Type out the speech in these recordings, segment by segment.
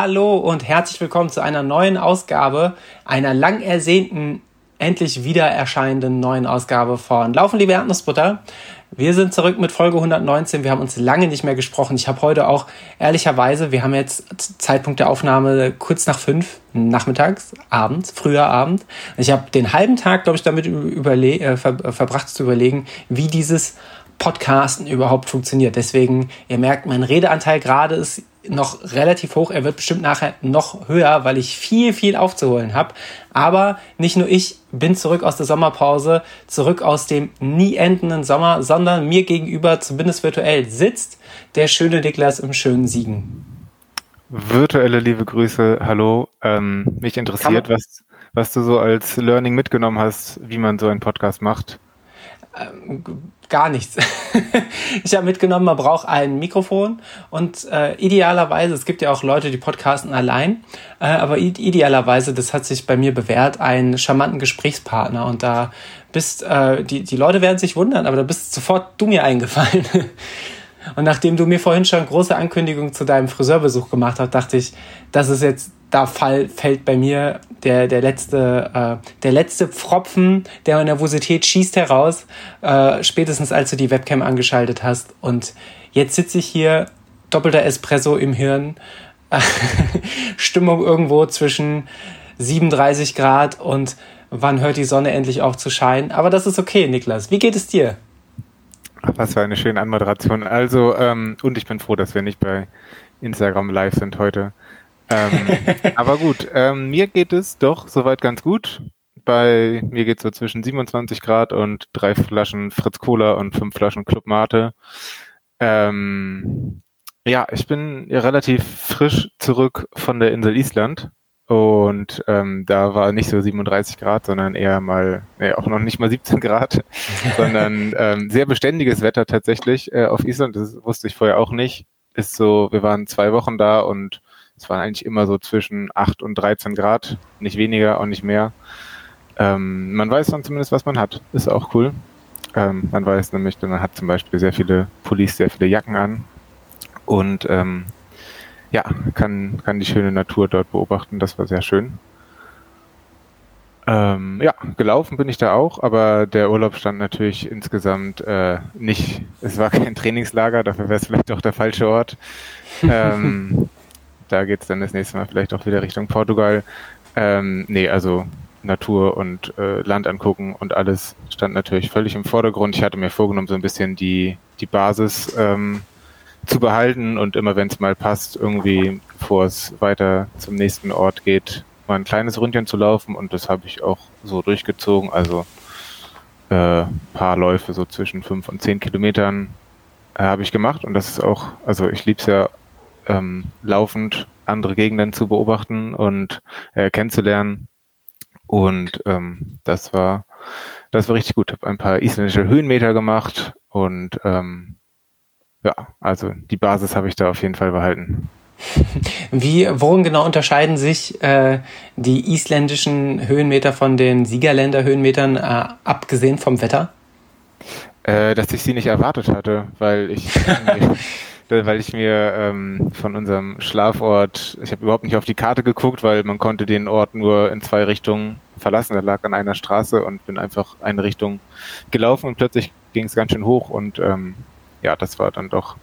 Hallo und herzlich willkommen zu einer neuen Ausgabe, einer lang ersehnten, endlich wieder erscheinenden neuen Ausgabe von Laufen, liebe Erdnussbutter. Wir sind zurück mit Folge 119. Wir haben uns lange nicht mehr gesprochen. Ich habe heute auch ehrlicherweise, wir haben jetzt Zeitpunkt der Aufnahme kurz nach fünf nachmittags, abends, früher Abend. Ich habe den halben Tag, glaube ich, damit überle äh, ver verbracht zu überlegen, wie dieses Podcasten überhaupt funktioniert. Deswegen, ihr merkt, mein Redeanteil gerade ist noch relativ hoch. Er wird bestimmt nachher noch höher, weil ich viel, viel aufzuholen habe. Aber nicht nur ich bin zurück aus der Sommerpause, zurück aus dem nie endenden Sommer, sondern mir gegenüber, zumindest virtuell, sitzt der schöne Niklas im schönen Siegen. Virtuelle liebe Grüße, hallo. Ähm, mich interessiert, was, was du so als Learning mitgenommen hast, wie man so einen Podcast macht. Ähm, gar nichts. ich habe mitgenommen, man braucht ein Mikrofon und äh, idealerweise, es gibt ja auch Leute, die podcasten allein, äh, aber idealerweise, das hat sich bei mir bewährt, einen charmanten Gesprächspartner und da bist, äh, die, die Leute werden sich wundern, aber da bist sofort du mir eingefallen. und nachdem du mir vorhin schon große Ankündigung zu deinem Friseurbesuch gemacht hast, dachte ich, das ist jetzt da fall, fällt bei mir der, der, letzte, äh, der letzte Pfropfen der Nervosität schießt heraus, äh, spätestens als du die Webcam angeschaltet hast. Und jetzt sitze ich hier, doppelter Espresso im Hirn, Stimmung irgendwo zwischen 37 Grad und wann hört die Sonne endlich auf zu scheinen. Aber das ist okay, Niklas. Wie geht es dir? Was für eine schöne Anmoderation. Also, ähm, und ich bin froh, dass wir nicht bei Instagram live sind heute ähm, aber gut, ähm, mir geht es doch soweit ganz gut. Bei mir geht es so zwischen 27 Grad und drei Flaschen Fritz Cola und fünf Flaschen Club Mate. Ähm, ja, ich bin relativ frisch zurück von der Insel Island. Und ähm, da war nicht so 37 Grad, sondern eher mal, nee, auch noch nicht mal 17 Grad, sondern ähm, sehr beständiges Wetter tatsächlich äh, auf Island. Das wusste ich vorher auch nicht. Ist so, wir waren zwei Wochen da und es waren eigentlich immer so zwischen 8 und 13 Grad, nicht weniger, auch nicht mehr. Ähm, man weiß dann zumindest, was man hat. Ist auch cool. Ähm, man weiß nämlich, man hat zum Beispiel sehr viele Police, sehr viele Jacken an und ähm, ja, kann, kann die schöne Natur dort beobachten. Das war sehr schön. Ähm, ja, gelaufen bin ich da auch, aber der Urlaub stand natürlich insgesamt äh, nicht, es war kein Trainingslager, dafür wäre es vielleicht auch der falsche Ort. ähm, da geht es dann das nächste Mal vielleicht auch wieder Richtung Portugal. Ähm, nee, also Natur und äh, Land angucken und alles stand natürlich völlig im Vordergrund. Ich hatte mir vorgenommen, so ein bisschen die, die Basis ähm, zu behalten und immer wenn es mal passt, irgendwie, bevor es weiter zum nächsten Ort geht, mal ein kleines Ründchen zu laufen und das habe ich auch so durchgezogen. Also äh, paar Läufe so zwischen fünf und zehn Kilometern äh, habe ich gemacht und das ist auch, also ich liebe es ja ähm, laufend andere Gegenden zu beobachten und äh, kennenzulernen. Und ähm, das war das war richtig gut. Habe ein paar isländische Höhenmeter gemacht und ähm, ja, also die Basis habe ich da auf jeden Fall behalten. Wie, worin genau unterscheiden sich äh, die isländischen Höhenmeter von den Siegerländer Höhenmetern, äh, abgesehen vom Wetter? Äh, dass ich sie nicht erwartet hatte, weil ich weil ich mir ähm, von unserem Schlafort, ich habe überhaupt nicht auf die Karte geguckt, weil man konnte den Ort nur in zwei Richtungen verlassen. Er lag an einer Straße und bin einfach eine Richtung gelaufen und plötzlich ging es ganz schön hoch und ähm, ja, das war dann doch,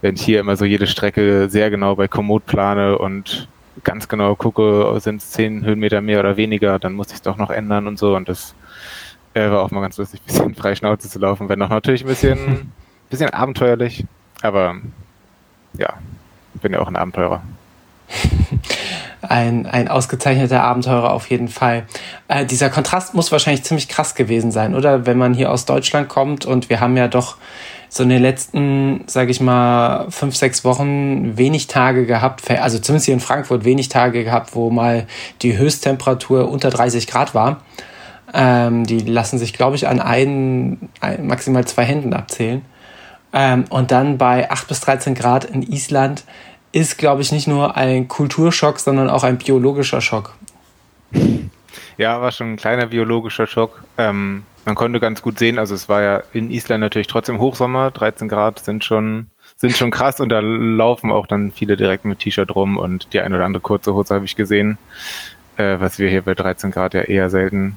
wenn ich hier immer so jede Strecke sehr genau bei Komoot plane und ganz genau gucke, sind es zehn Höhenmeter mehr oder weniger, dann muss ich es doch noch ändern und so und das äh, war auch mal ganz lustig, ein bisschen frei Schnauze zu laufen, wenn auch natürlich ein bisschen, bisschen abenteuerlich, aber ja, bin ja auch ein Abenteurer. Ein, ein ausgezeichneter Abenteurer auf jeden Fall. Äh, dieser Kontrast muss wahrscheinlich ziemlich krass gewesen sein, oder? Wenn man hier aus Deutschland kommt und wir haben ja doch so in den letzten, sage ich mal, fünf, sechs Wochen wenig Tage gehabt, also zumindest hier in Frankfurt wenig Tage gehabt, wo mal die Höchsttemperatur unter 30 Grad war. Ähm, die lassen sich, glaube ich, an einen, ein, maximal zwei Händen abzählen. Ähm, und dann bei 8 bis 13 Grad in Island ist, glaube ich, nicht nur ein Kulturschock, sondern auch ein biologischer Schock. Ja, war schon ein kleiner biologischer Schock. Ähm, man konnte ganz gut sehen, also es war ja in Island natürlich trotzdem Hochsommer, 13 Grad sind schon, sind schon krass und da laufen auch dann viele direkt mit T-Shirt rum und die ein oder andere kurze Hose habe ich gesehen, äh, was wir hier bei 13 Grad ja eher selten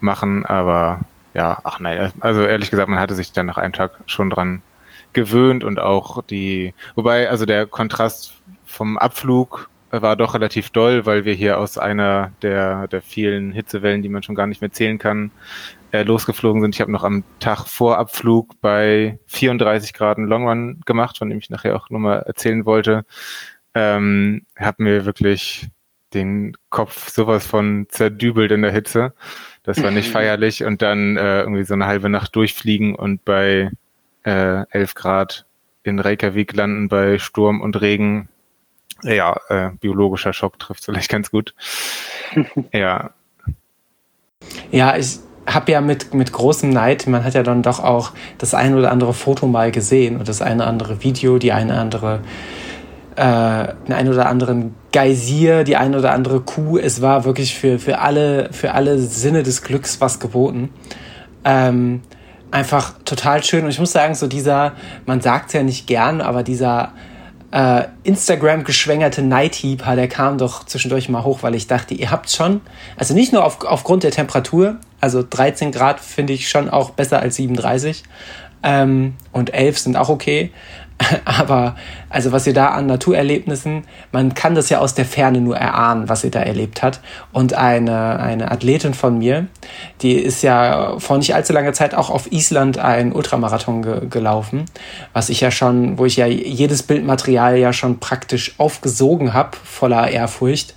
machen, aber ja, ach nein, also ehrlich gesagt, man hatte sich dann nach einem Tag schon dran gewöhnt und auch die, wobei also der Kontrast vom Abflug war doch relativ doll, weil wir hier aus einer der, der vielen Hitzewellen, die man schon gar nicht mehr zählen kann, äh, losgeflogen sind. Ich habe noch am Tag vor Abflug bei 34 Grad einen Long Run gemacht, von dem ich nachher auch nochmal erzählen wollte. Ähm, habe mir wirklich den Kopf sowas von zerdübelt in der Hitze. Das war nicht feierlich. Und dann äh, irgendwie so eine halbe Nacht durchfliegen und bei äh, 11 Grad in Reykjavik landen bei Sturm und Regen ja, äh, biologischer Schock trifft vielleicht ganz gut. ja. Ja, ich habe ja mit, mit großem Neid, man hat ja dann doch auch das ein oder andere Foto mal gesehen und das eine oder andere Video, die eine andere, äh, den einen oder anderen Geysir, die eine oder andere Kuh. Es war wirklich für, für, alle, für alle Sinne des Glücks was geboten. Ähm, einfach total schön. Und ich muss sagen, so dieser, man sagt es ja nicht gern, aber dieser äh, Instagram geschwängerte Night-Heap, der kam doch zwischendurch mal hoch, weil ich dachte, ihr habt schon, also nicht nur auf, aufgrund der Temperatur, also 13 Grad finde ich schon auch besser als 37 ähm, und 11 sind auch okay, Aber also was ihr da an Naturerlebnissen, man kann das ja aus der Ferne nur erahnen, was ihr da erlebt hat. Und eine, eine Athletin von mir, die ist ja vor nicht allzu langer Zeit auch auf Island ein Ultramarathon ge gelaufen, was ich ja schon, wo ich ja jedes Bildmaterial ja schon praktisch aufgesogen habe, voller Ehrfurcht.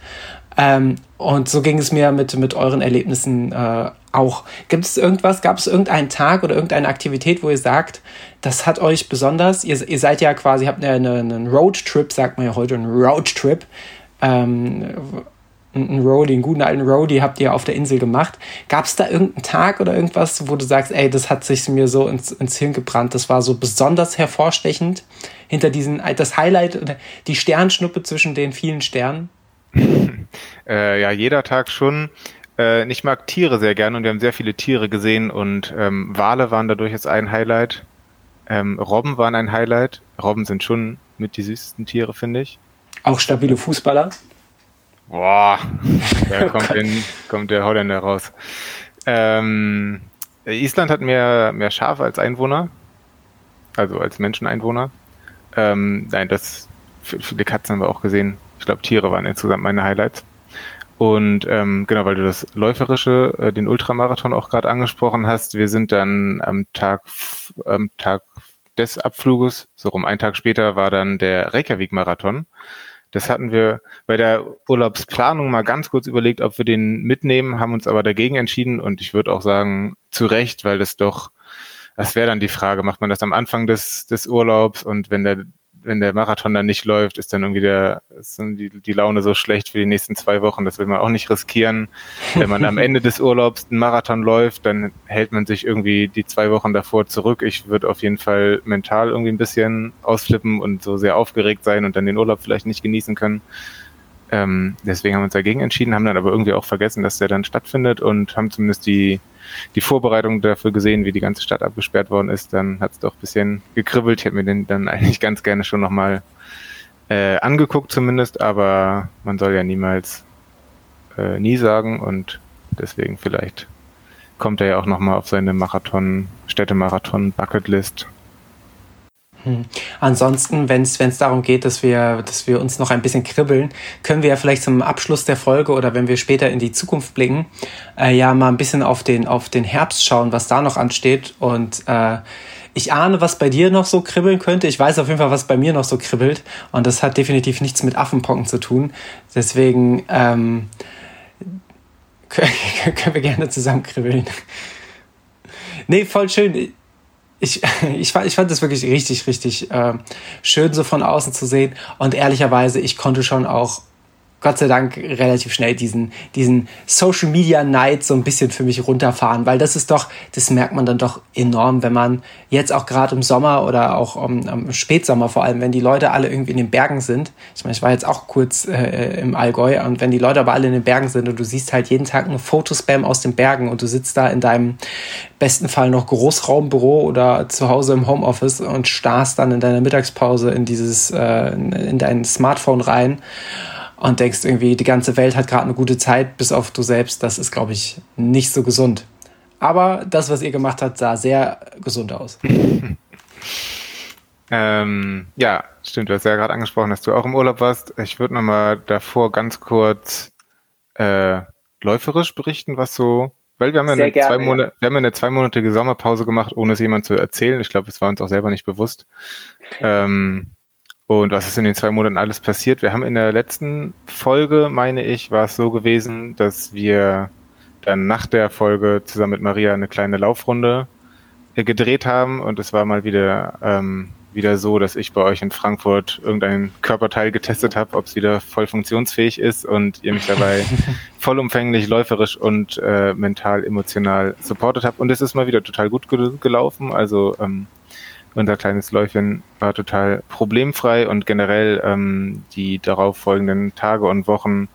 Ähm, und so ging es mir mit, mit euren Erlebnissen äh, auch. Gibt es irgendwas, gab es irgendeinen Tag oder irgendeine Aktivität, wo ihr sagt, das hat euch besonders, ihr, ihr seid ja quasi, habt eine, einen Roadtrip, sagt man ja heute, einen Roadtrip, ähm, einen Roadie, einen guten alten Roadie habt ihr auf der Insel gemacht. Gab es da irgendeinen Tag oder irgendwas, wo du sagst, ey, das hat sich mir so ins, ins Hirn gebrannt, das war so besonders hervorstechend hinter diesen, das Highlight, die Sternschnuppe zwischen den vielen Sternen? äh, ja, jeder Tag schon. Äh, ich mag Tiere sehr gerne und wir haben sehr viele Tiere gesehen und ähm, Wale waren dadurch jetzt ein Highlight. Ähm, Robben waren ein Highlight. Robben sind schon mit die süßesten Tiere, finde ich. Auch stabile Fußballer? Boah, da kommt, den, kommt der Holländer raus. Ähm, Island hat mehr, mehr Schafe als Einwohner. Also als Menscheneinwohner. Ähm, nein, das viele Katzen haben wir auch gesehen. Ich glaube, Tiere waren insgesamt meine Highlights. Und ähm, genau, weil du das Läuferische, äh, den Ultramarathon auch gerade angesprochen hast, wir sind dann am Tag, am Tag des Abfluges, so rum einen Tag später war dann der Reykjavik-Marathon. Das hatten wir bei der Urlaubsplanung mal ganz kurz überlegt, ob wir den mitnehmen, haben uns aber dagegen entschieden und ich würde auch sagen, zu Recht, weil das doch, das wäre dann die Frage, macht man das am Anfang des, des Urlaubs und wenn der wenn der Marathon dann nicht läuft, ist dann irgendwie der, ist dann die, die Laune so schlecht für die nächsten zwei Wochen. Das will man auch nicht riskieren. Wenn man am Ende des Urlaubs einen Marathon läuft, dann hält man sich irgendwie die zwei Wochen davor zurück. Ich würde auf jeden Fall mental irgendwie ein bisschen ausflippen und so sehr aufgeregt sein und dann den Urlaub vielleicht nicht genießen können. Ähm, deswegen haben wir uns dagegen entschieden, haben dann aber irgendwie auch vergessen, dass der dann stattfindet und haben zumindest die die Vorbereitung dafür gesehen, wie die ganze Stadt abgesperrt worden ist, dann hat es doch ein bisschen gekribbelt. Ich hätte mir den dann eigentlich ganz gerne schon nochmal äh, angeguckt zumindest, aber man soll ja niemals äh, nie sagen und deswegen vielleicht kommt er ja auch nochmal auf seine Marathon, Städtemarathon Bucketlist hm. Ansonsten, wenn es darum geht, dass wir, dass wir uns noch ein bisschen kribbeln, können wir ja vielleicht zum Abschluss der Folge oder wenn wir später in die Zukunft blicken, äh, ja mal ein bisschen auf den, auf den Herbst schauen, was da noch ansteht. Und äh, ich ahne, was bei dir noch so kribbeln könnte. Ich weiß auf jeden Fall, was bei mir noch so kribbelt. Und das hat definitiv nichts mit Affenpocken zu tun. Deswegen ähm, können wir gerne zusammen kribbeln. Nee, voll schön ich, ich, fand, ich fand das wirklich richtig, richtig äh, schön, so von außen zu sehen. Und ehrlicherweise, ich konnte schon auch Gott sei Dank relativ schnell diesen, diesen Social Media Night so ein bisschen für mich runterfahren, weil das ist doch, das merkt man dann doch enorm, wenn man jetzt auch gerade im Sommer oder auch um, im Spätsommer vor allem, wenn die Leute alle irgendwie in den Bergen sind. Ich meine, ich war jetzt auch kurz äh, im Allgäu und wenn die Leute aber alle in den Bergen sind und du siehst halt jeden Tag einen Fotospam aus den Bergen und du sitzt da in deinem besten Fall noch Großraumbüro oder zu Hause im Homeoffice und starrst dann in deiner Mittagspause in dieses, äh, in dein Smartphone rein und denkst irgendwie, die ganze Welt hat gerade eine gute Zeit, bis auf du selbst. Das ist, glaube ich, nicht so gesund. Aber das, was ihr gemacht habt, sah sehr gesund aus. ähm, ja, stimmt. Du hast ja gerade angesprochen, dass du auch im Urlaub warst. Ich würde nochmal davor ganz kurz äh, läuferisch berichten, was so weil wir haben, ja eine, gerne, zwei Monate, wir haben eine zweimonatige Sommerpause gemacht, ohne es jemand zu erzählen. Ich glaube, es war uns auch selber nicht bewusst. Ähm, und was ist in den zwei Monaten alles passiert? Wir haben in der letzten Folge, meine ich, war es so gewesen, dass wir dann nach der Folge zusammen mit Maria eine kleine Laufrunde äh, gedreht haben und es war mal wieder ähm, wieder so, dass ich bei euch in Frankfurt irgendein Körperteil getestet habe, ob es wieder voll funktionsfähig ist und ihr mich dabei vollumfänglich läuferisch und äh, mental emotional supportet habt und es ist mal wieder total gut ge gelaufen. Also ähm, unser kleines Läufchen war total problemfrei und generell ähm, die darauf folgenden Tage und Wochen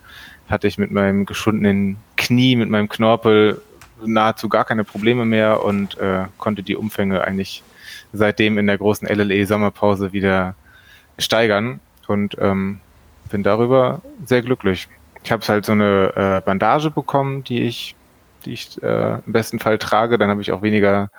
hatte ich mit meinem geschundenen Knie, mit meinem Knorpel nahezu gar keine Probleme mehr und äh, konnte die Umfänge eigentlich seitdem in der großen LLE-Sommerpause wieder steigern und ähm, bin darüber sehr glücklich. Ich habe halt so eine äh, Bandage bekommen, die ich die ich äh, im besten Fall trage, dann habe ich auch weniger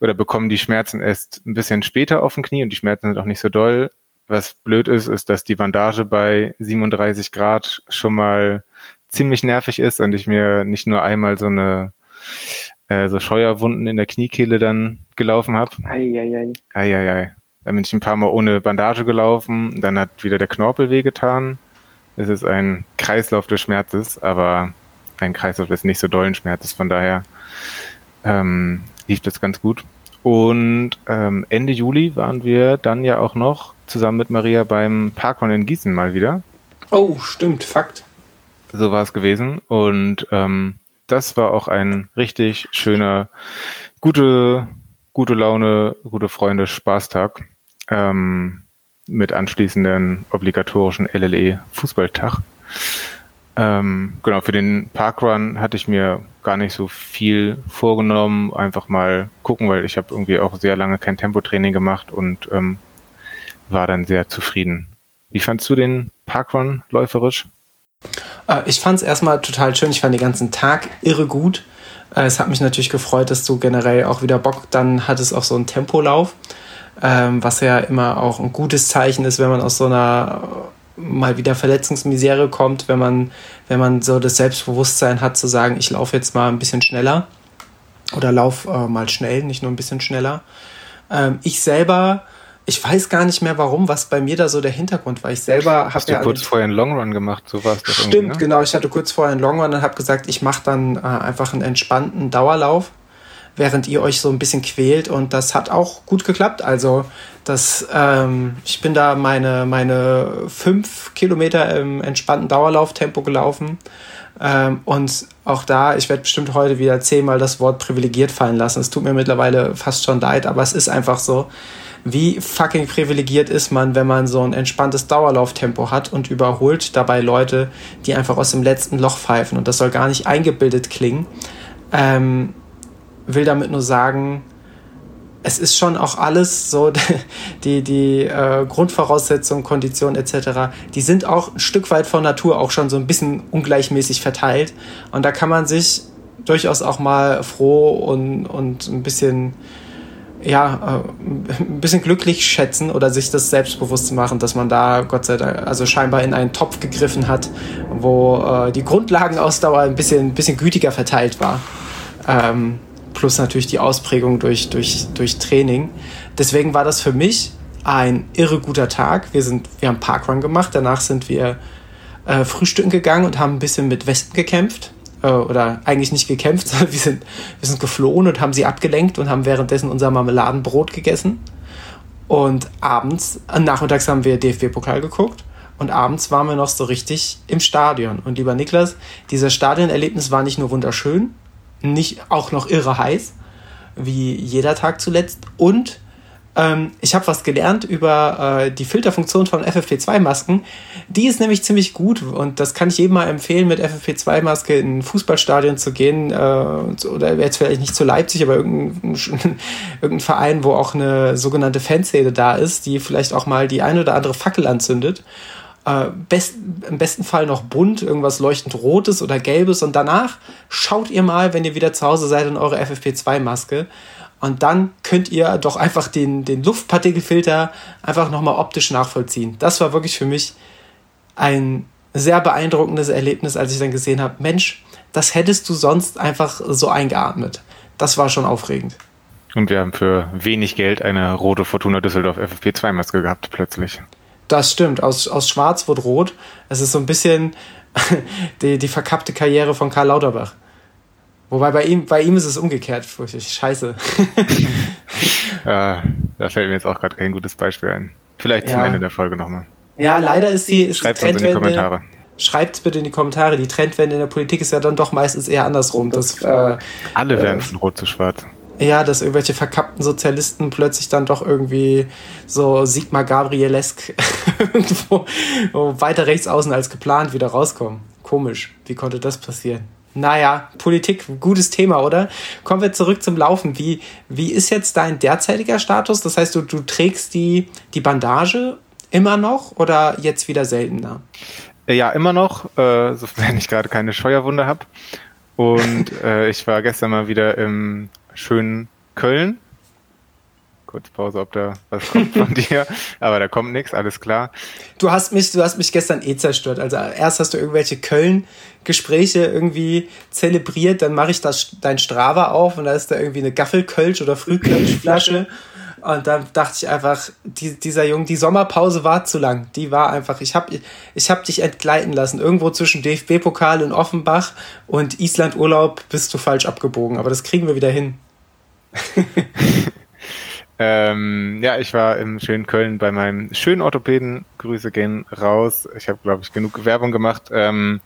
oder bekommen die Schmerzen erst ein bisschen später auf dem Knie und die Schmerzen sind auch nicht so doll. Was blöd ist, ist, dass die Bandage bei 37 Grad schon mal ziemlich nervig ist und ich mir nicht nur einmal so eine äh, so Scheuerwunden in der Kniekehle dann gelaufen habe. Eieiei. Eieiei. Dann bin ich ein paar Mal ohne Bandage gelaufen, dann hat wieder der Knorpel wehgetan. Es ist ein Kreislauf des Schmerzes, aber ein Kreislauf des nicht so dollen Schmerzes. Von daher ähm, lief das ganz gut. Und ähm, Ende Juli waren wir dann ja auch noch zusammen mit Maria beim Parkrun in Gießen mal wieder. Oh, stimmt, Fakt. So war es gewesen. Und ähm, das war auch ein richtig schöner, gute, gute Laune, gute Freunde, Spaßtag. Ähm, mit anschließenden obligatorischen LLE Fußballtag. Ähm, genau, für den Parkrun hatte ich mir gar nicht so viel vorgenommen. Einfach mal gucken, weil ich habe irgendwie auch sehr lange kein Tempotraining gemacht und ähm, war dann sehr zufrieden. Wie fandst du den Parkrun läuferisch? Äh, ich fand es erstmal total schön. Ich fand den ganzen Tag irre gut. Äh, es hat mich natürlich gefreut, dass du generell auch wieder Bock dann hattest auf so einen Tempolauf, ähm, was ja immer auch ein gutes Zeichen ist, wenn man aus so einer mal wieder Verletzungsmisere kommt, wenn man, wenn man so das Selbstbewusstsein hat, zu sagen, ich laufe jetzt mal ein bisschen schneller oder lauf äh, mal schnell, nicht nur ein bisschen schneller. Ähm, ich selber, ich weiß gar nicht mehr warum, was bei mir da so der Hintergrund war. Ich selber habe ja kurz vorher einen Longrun gemacht, so war es Stimmt, ne? genau. Ich hatte kurz vorher einen Longrun und habe gesagt, ich mache dann äh, einfach einen entspannten Dauerlauf während ihr euch so ein bisschen quält. Und das hat auch gut geklappt. Also das, ähm, ich bin da meine, meine fünf Kilometer im entspannten Dauerlauftempo gelaufen. Ähm, und auch da, ich werde bestimmt heute wieder zehnmal das Wort privilegiert fallen lassen. Es tut mir mittlerweile fast schon leid, aber es ist einfach so. Wie fucking privilegiert ist man, wenn man so ein entspanntes Dauerlauftempo hat und überholt dabei Leute, die einfach aus dem letzten Loch pfeifen. Und das soll gar nicht eingebildet klingen. Ähm, will damit nur sagen, es ist schon auch alles so, die, die äh, Grundvoraussetzungen, Konditionen etc., die sind auch ein Stück weit von Natur auch schon so ein bisschen ungleichmäßig verteilt. Und da kann man sich durchaus auch mal froh und, und ein bisschen, ja, äh, ein bisschen glücklich schätzen oder sich das selbstbewusst machen, dass man da Gott sei Dank, also scheinbar in einen Topf gegriffen hat, wo äh, die Grundlagenausdauer ein bisschen, ein bisschen gütiger verteilt war. Ähm, plus natürlich die Ausprägung durch, durch, durch Training. Deswegen war das für mich ein irre guter Tag. Wir, sind, wir haben Parkrun gemacht, danach sind wir äh, frühstücken gegangen und haben ein bisschen mit Wespen gekämpft. Äh, oder eigentlich nicht gekämpft, sondern wir sind, wir sind geflohen und haben sie abgelenkt und haben währenddessen unser Marmeladenbrot gegessen. Und abends, äh, nachmittags haben wir DFB-Pokal geguckt. und abends waren wir noch so richtig im Stadion. Und lieber Niklas, dieser Stadionerlebnis war nicht nur wunderschön, nicht auch noch irre heiß, wie jeder Tag zuletzt. Und ähm, ich habe was gelernt über äh, die Filterfunktion von FFP2-Masken. Die ist nämlich ziemlich gut und das kann ich jedem mal empfehlen, mit FFP2-Maske in ein Fußballstadion zu gehen. Äh, oder jetzt vielleicht nicht zu Leipzig, aber irgendein, irgendein Verein, wo auch eine sogenannte Fanszene da ist, die vielleicht auch mal die eine oder andere Fackel anzündet. Äh, best, Im besten Fall noch bunt, irgendwas leuchtend rotes oder gelbes. Und danach schaut ihr mal, wenn ihr wieder zu Hause seid, in eure FFP2-Maske. Und dann könnt ihr doch einfach den, den Luftpartikelfilter einfach nochmal optisch nachvollziehen. Das war wirklich für mich ein sehr beeindruckendes Erlebnis, als ich dann gesehen habe, Mensch, das hättest du sonst einfach so eingeatmet. Das war schon aufregend. Und wir haben für wenig Geld eine rote Fortuna Düsseldorf FFP2-Maske gehabt, plötzlich. Das stimmt. Aus, aus Schwarz wird rot. Es ist so ein bisschen die, die verkappte Karriere von Karl Lauterbach. Wobei bei ihm, bei ihm ist es umgekehrt. Furchtlich. Scheiße. ja, da fällt mir jetzt auch gerade kein gutes Beispiel ein. Vielleicht zum ja. Ende der Folge nochmal. Ja, leider ist die, ist Schreibt die Trendwende. in die Kommentare. Schreibt bitte in die Kommentare. Die Trendwende in der Politik ist ja dann doch meistens eher andersrum. Das, äh, Alle werden von rot zu schwarz. Ja, dass irgendwelche verkappten Sozialisten plötzlich dann doch irgendwie so Sigmar Gabrielesk irgendwo weiter rechts außen als geplant wieder rauskommen. Komisch. Wie konnte das passieren? Naja, Politik, gutes Thema, oder? Kommen wir zurück zum Laufen. Wie, wie ist jetzt dein derzeitiger Status? Das heißt, du, du trägst die, die Bandage immer noch oder jetzt wieder seltener? Ja, immer noch, äh, sofern ich gerade keine Scheuerwunde habe. Und äh, ich war gestern mal wieder im schönen Köln. Kurz Pause, ob da was kommt von dir. Aber da kommt nichts, alles klar. Du hast mich, du hast mich gestern eh zerstört. Also erst hast du irgendwelche Köln-Gespräche irgendwie zelebriert, dann mache ich das, dein Strava auf und da ist da irgendwie eine Gaffelkölsch oder Frühkölschflasche. Und dann dachte ich einfach, die, dieser Junge, die Sommerpause war zu lang. Die war einfach, ich habe ich hab dich entgleiten lassen. Irgendwo zwischen DFB-Pokal in Offenbach und Island-Urlaub bist du falsch abgebogen. Aber das kriegen wir wieder hin. ähm, ja, ich war im schönen Köln bei meinem schönen Orthopäden. Grüße gehen raus. Ich habe, glaube ich, genug Werbung gemacht. Ähm,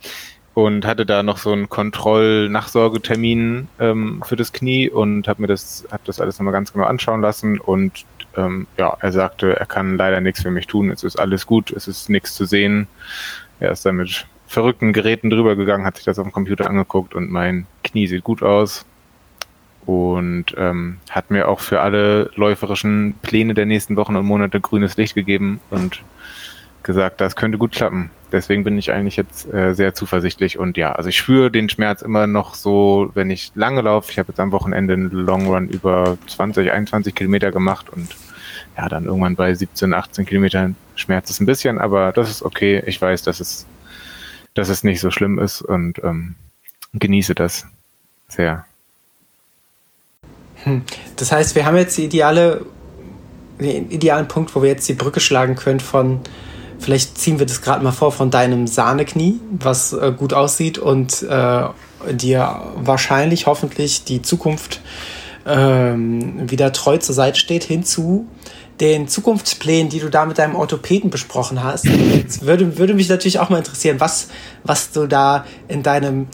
und hatte da noch so einen Kontroll-Nachsorgetermin ähm, für das Knie und habe mir das, hab das alles nochmal ganz genau anschauen lassen und ähm, ja, er sagte, er kann leider nichts für mich tun, es ist alles gut, es ist nichts zu sehen. Er ist dann mit verrückten Geräten drüber gegangen, hat sich das auf dem Computer angeguckt und mein Knie sieht gut aus und ähm, hat mir auch für alle läuferischen Pläne der nächsten Wochen und Monate grünes Licht gegeben und gesagt, das könnte gut klappen. Deswegen bin ich eigentlich jetzt äh, sehr zuversichtlich und ja, also ich spüre den Schmerz immer noch so, wenn ich lange laufe. Ich habe jetzt am Wochenende einen Long Run über 20, 21 Kilometer gemacht und ja, dann irgendwann bei 17, 18 Kilometern schmerzt es ein bisschen, aber das ist okay. Ich weiß, dass es, dass es nicht so schlimm ist und ähm, genieße das sehr. Hm. Das heißt, wir haben jetzt die ideale, den idealen Punkt, wo wir jetzt die Brücke schlagen können von vielleicht ziehen wir das gerade mal vor von deinem Sahneknie, was äh, gut aussieht und äh, dir wahrscheinlich, hoffentlich die Zukunft ähm, wieder treu zur Seite steht, hinzu den Zukunftsplänen, die du da mit deinem Orthopäden besprochen hast. Jetzt würde, würde mich natürlich auch mal interessieren, was, was du da in deinem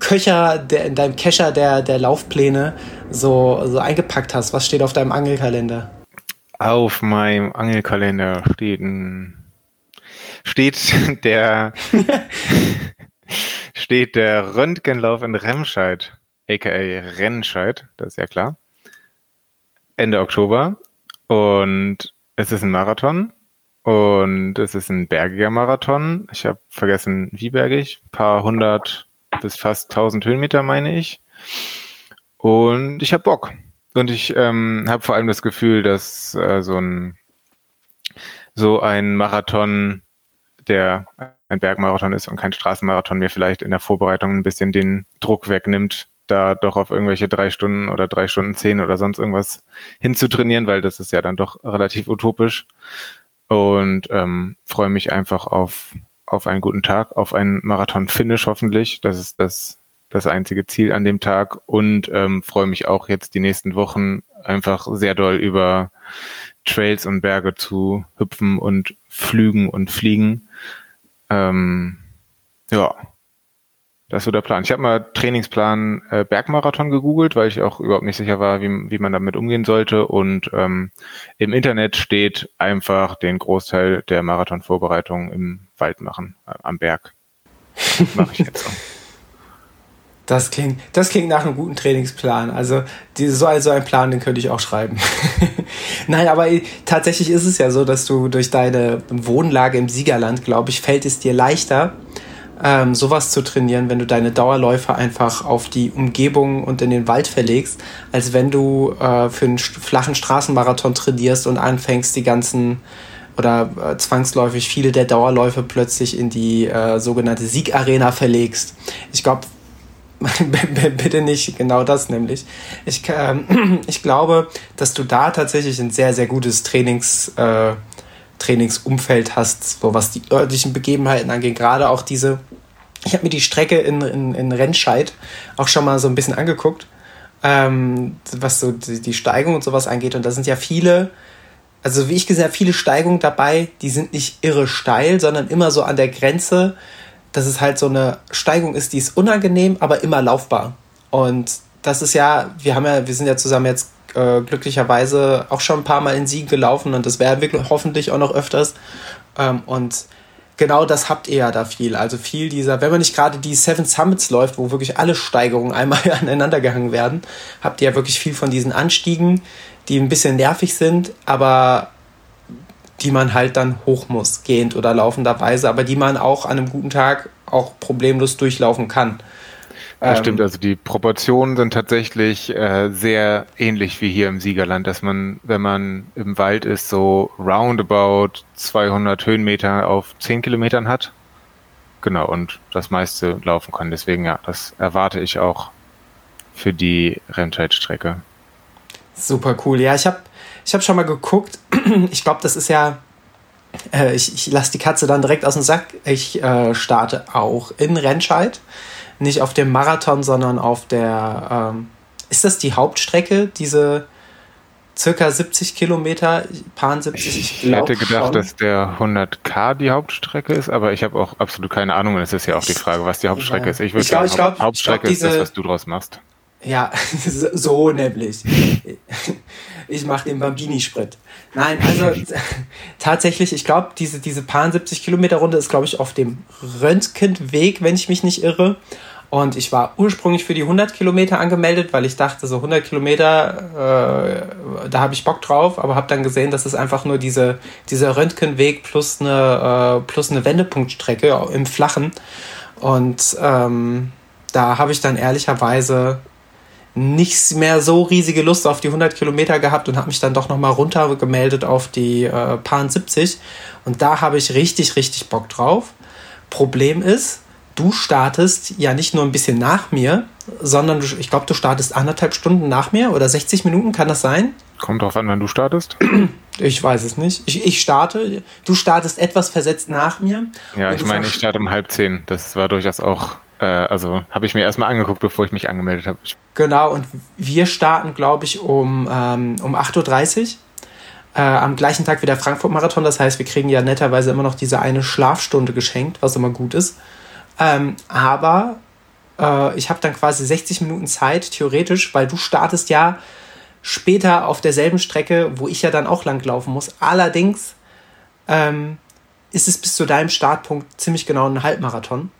Köcher, der, in deinem Kescher der, der Laufpläne so, so eingepackt hast. Was steht auf deinem Angelkalender? Auf meinem Angelkalender steht ein steht der, steht der Röntgenlauf in Remscheid, aka Rennscheid, das ist ja klar. Ende Oktober. Und es ist ein Marathon. Und es ist ein bergiger Marathon. Ich habe vergessen, wie bergig. Ein paar hundert bis fast tausend Höhenmeter, meine ich. Und ich habe Bock. Und ich ähm, habe vor allem das Gefühl, dass äh, so ein so ein Marathon der ein Bergmarathon ist und kein Straßenmarathon, mir vielleicht in der Vorbereitung ein bisschen den Druck wegnimmt, da doch auf irgendwelche drei Stunden oder drei Stunden zehn oder sonst irgendwas hinzutrainieren, weil das ist ja dann doch relativ utopisch. Und ähm, freue mich einfach auf, auf einen guten Tag, auf einen Marathon-Finish hoffentlich. Das ist das, das einzige Ziel an dem Tag. Und ähm, freue mich auch jetzt die nächsten Wochen einfach sehr doll über Trails und Berge zu hüpfen und flügen und fliegen. Ähm, ja, das ist so der Plan. Ich habe mal Trainingsplan äh, Bergmarathon gegoogelt, weil ich auch überhaupt nicht sicher war, wie, wie man damit umgehen sollte. Und ähm, im Internet steht einfach den Großteil der Marathonvorbereitung im Wald machen, äh, am Berg. Mache ich jetzt so. Das klingt, das klingt nach einem guten Trainingsplan. Also diese, so, so einen Plan, den könnte ich auch schreiben. Nein, aber tatsächlich ist es ja so, dass du durch deine Wohnlage im Siegerland, glaube ich, fällt es dir leichter, ähm, sowas zu trainieren, wenn du deine Dauerläufe einfach auf die Umgebung und in den Wald verlegst, als wenn du äh, für einen flachen Straßenmarathon trainierst und anfängst, die ganzen oder äh, zwangsläufig viele der Dauerläufe plötzlich in die äh, sogenannte Siegarena verlegst. Ich glaube, bitte nicht genau das nämlich. Ich, äh, ich glaube, dass du da tatsächlich ein sehr, sehr gutes Trainings, äh, Trainingsumfeld hast, so was die örtlichen Begebenheiten angeht. Gerade auch diese, ich habe mir die Strecke in, in, in Rennscheid auch schon mal so ein bisschen angeguckt, ähm, was so die, die Steigung und sowas angeht. Und da sind ja viele, also wie ich gesehen habe, viele Steigungen dabei, die sind nicht irre steil, sondern immer so an der Grenze dass es halt so eine Steigung ist, die ist unangenehm, aber immer laufbar. Und das ist ja, wir haben ja, wir sind ja zusammen jetzt äh, glücklicherweise auch schon ein paar Mal in Siegen gelaufen und das wäre wirklich hoffentlich auch noch öfters. Ähm, und genau das habt ihr ja da viel. Also viel dieser, wenn man nicht gerade die Seven Summits läuft, wo wirklich alle Steigerungen einmal aneinander gehangen werden, habt ihr ja wirklich viel von diesen Anstiegen, die ein bisschen nervig sind, aber die man halt dann hoch muss, gehend oder laufenderweise, aber die man auch an einem guten Tag auch problemlos durchlaufen kann. Das stimmt, ähm, also die Proportionen sind tatsächlich äh, sehr ähnlich wie hier im Siegerland, dass man, wenn man im Wald ist, so roundabout 200 Höhenmeter auf 10 Kilometern hat. Genau, und das meiste laufen kann. Deswegen, ja, das erwarte ich auch für die Rennzeitstrecke. Super cool. Ja, ich habe ich hab schon mal geguckt. Ich glaube, das ist ja äh, ich, ich lasse die Katze dann direkt aus dem Sack. Ich äh, starte auch in Rennscheid. Nicht auf dem Marathon, sondern auf der. Ähm, ist das die Hauptstrecke, diese circa 70 Kilometer, paar 70? Ich, ich hätte gedacht, schon. dass der 100k die Hauptstrecke ist, aber ich habe auch absolut keine Ahnung. Es ist ja auch die Frage, was die Hauptstrecke ja. ist. Ich würde sagen, glaub, glaub, Hauptstrecke glaub, ist das, was du draus machst. Ja, so nämlich. Ich mache den Bambini-Sprit. Nein, also tatsächlich, ich glaube, diese, diese paar 70 Kilometer Runde ist, glaube ich, auf dem Röntgenweg, wenn ich mich nicht irre. Und ich war ursprünglich für die 100 Kilometer angemeldet, weil ich dachte, so 100 Kilometer, äh, da habe ich Bock drauf, aber habe dann gesehen, dass es einfach nur diese, dieser Röntgenweg plus eine, äh, plus eine Wendepunktstrecke im Flachen. Und ähm, da habe ich dann ehrlicherweise nicht mehr so riesige Lust auf die 100 Kilometer gehabt und habe mich dann doch nochmal runtergemeldet auf die äh, Paar 70. Und da habe ich richtig, richtig Bock drauf. Problem ist, du startest ja nicht nur ein bisschen nach mir, sondern du, ich glaube, du startest anderthalb Stunden nach mir oder 60 Minuten, kann das sein? Kommt drauf an, wann du startest. Ich weiß es nicht. Ich, ich starte, du startest etwas versetzt nach mir. Ja, ich meine, ich starte um halb zehn. Das war durchaus auch äh, also habe ich mir erstmal angeguckt, bevor ich mich angemeldet habe. Genau, und wir starten, glaube ich, um, ähm, um 8.30 Uhr. Äh, am gleichen Tag wie der Frankfurt-Marathon. Das heißt, wir kriegen ja netterweise immer noch diese eine Schlafstunde geschenkt, was immer gut ist. Ähm, aber äh, ich habe dann quasi 60 Minuten Zeit, theoretisch, weil du startest ja später auf derselben Strecke, wo ich ja dann auch langlaufen muss. Allerdings ähm, ist es bis zu deinem Startpunkt ziemlich genau ein Halbmarathon.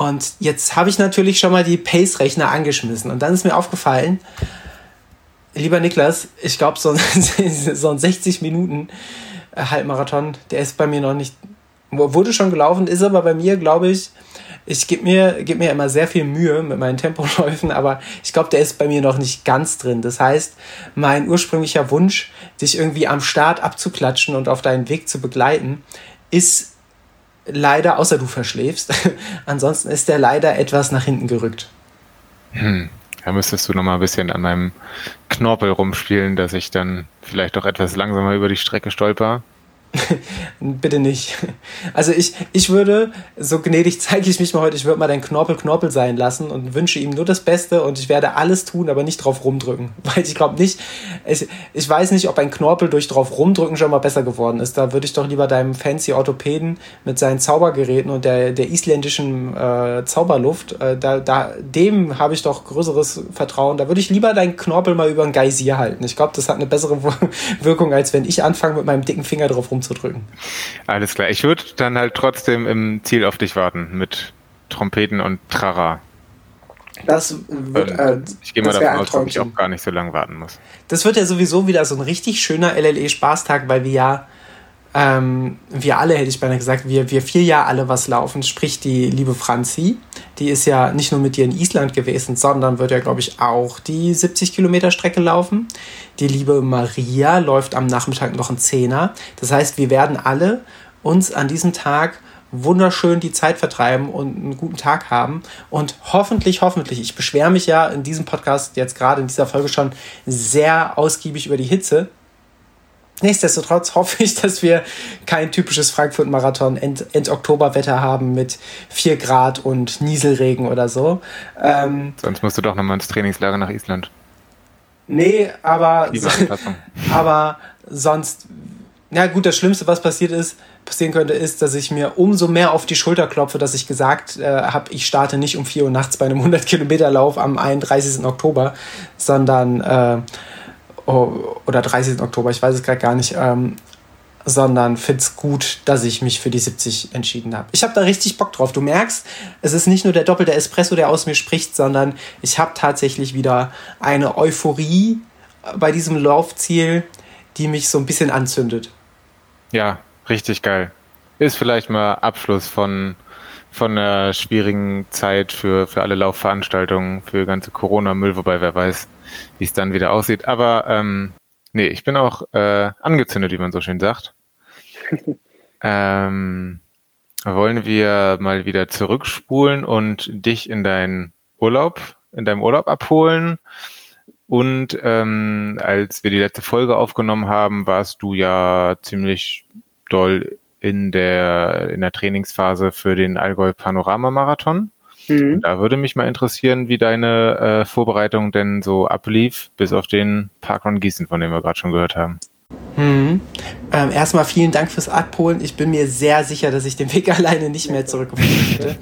Und jetzt habe ich natürlich schon mal die Pace-Rechner angeschmissen. Und dann ist mir aufgefallen, lieber Niklas, ich glaube, so, so ein 60 Minuten äh, Halbmarathon, der ist bei mir noch nicht, wurde schon gelaufen, ist aber bei mir, glaube ich, ich gebe mir, geb mir immer sehr viel Mühe mit meinen Tempoläufen, aber ich glaube, der ist bei mir noch nicht ganz drin. Das heißt, mein ursprünglicher Wunsch, dich irgendwie am Start abzuklatschen und auf deinen Weg zu begleiten, ist leider, außer du verschläfst, ansonsten ist der leider etwas nach hinten gerückt. Hm. Da müsstest du noch mal ein bisschen an meinem Knorpel rumspielen, dass ich dann vielleicht auch etwas langsamer über die Strecke stolper. Bitte nicht. Also ich, ich würde, so gnädig zeige ich mich mal heute, ich würde mal deinen Knorpel Knorpel sein lassen und wünsche ihm nur das Beste und ich werde alles tun, aber nicht drauf rumdrücken. Weil ich glaube nicht, ich, ich weiß nicht, ob ein Knorpel durch drauf rumdrücken schon mal besser geworden ist. Da würde ich doch lieber deinem fancy Orthopäden mit seinen Zaubergeräten und der, der isländischen äh, Zauberluft, äh, da, da, dem habe ich doch größeres Vertrauen. Da würde ich lieber deinen Knorpel mal über ein Geysir halten. Ich glaube, das hat eine bessere Wirkung, als wenn ich anfange, mit meinem dicken Finger drauf rumzudrücken. Alles klar. Ich würde dann halt trotzdem im Ziel auf dich warten mit Trompeten und Trara. Das wird, äh, ich gehe mal davon aus, dass ich auch gar nicht so lange warten muss. Das wird ja sowieso wieder so ein richtig schöner LLE-Spaßtag, weil wir ja, ähm, wir alle, hätte ich beinahe gesagt, wir, wir vier ja alle was laufen. Sprich, die liebe Franzi, die ist ja nicht nur mit dir in Island gewesen, sondern wird ja, glaube ich, auch die 70 Kilometer Strecke laufen. Die liebe Maria läuft am Nachmittag noch einen Zehner. Das heißt, wir werden alle uns an diesem Tag wunderschön die Zeit vertreiben und einen guten Tag haben. Und hoffentlich, hoffentlich, ich beschwere mich ja in diesem Podcast jetzt gerade in dieser Folge schon sehr ausgiebig über die Hitze. Nichtsdestotrotz hoffe ich, dass wir kein typisches Frankfurt-Marathon End, End-Oktober-Wetter haben mit 4 Grad und Nieselregen oder so. Ähm, Sonst musst du doch nochmal ins Trainingslager nach Island. Nee, aber, aber sonst, na gut, das Schlimmste, was passiert ist, passieren könnte, ist, dass ich mir umso mehr auf die Schulter klopfe, dass ich gesagt äh, habe, ich starte nicht um 4 Uhr nachts bei einem 100 Kilometer Lauf am 31. Oktober, sondern äh, oder 30. Oktober, ich weiß es gerade gar nicht, ähm, sondern finde es gut, dass ich mich für die 70 entschieden habe. Ich habe da richtig Bock drauf. Du merkst, es ist nicht nur der doppelte Espresso, der aus mir spricht, sondern ich habe tatsächlich wieder eine Euphorie bei diesem Laufziel, die mich so ein bisschen anzündet. Ja, richtig geil. Ist vielleicht mal Abschluss von, von einer schwierigen Zeit für, für alle Laufveranstaltungen, für ganze Corona-Müll, wobei wer weiß, wie es dann wieder aussieht. Aber ähm, nee, ich bin auch äh, angezündet, wie man so schön sagt. ähm, wollen wir mal wieder zurückspulen und dich in deinen Urlaub, in deinem Urlaub abholen? Und ähm, als wir die letzte Folge aufgenommen haben, warst du ja ziemlich doll in der, in der Trainingsphase für den Allgäu Panorama Marathon. Mhm. Da würde mich mal interessieren, wie deine äh, Vorbereitung denn so ablief, bis auf den Parkrun Gießen, von dem wir gerade schon gehört haben. Mhm. Ähm, erstmal vielen Dank fürs Abholen. Ich bin mir sehr sicher, dass ich den Weg alleine nicht mehr zurückgefunden hätte.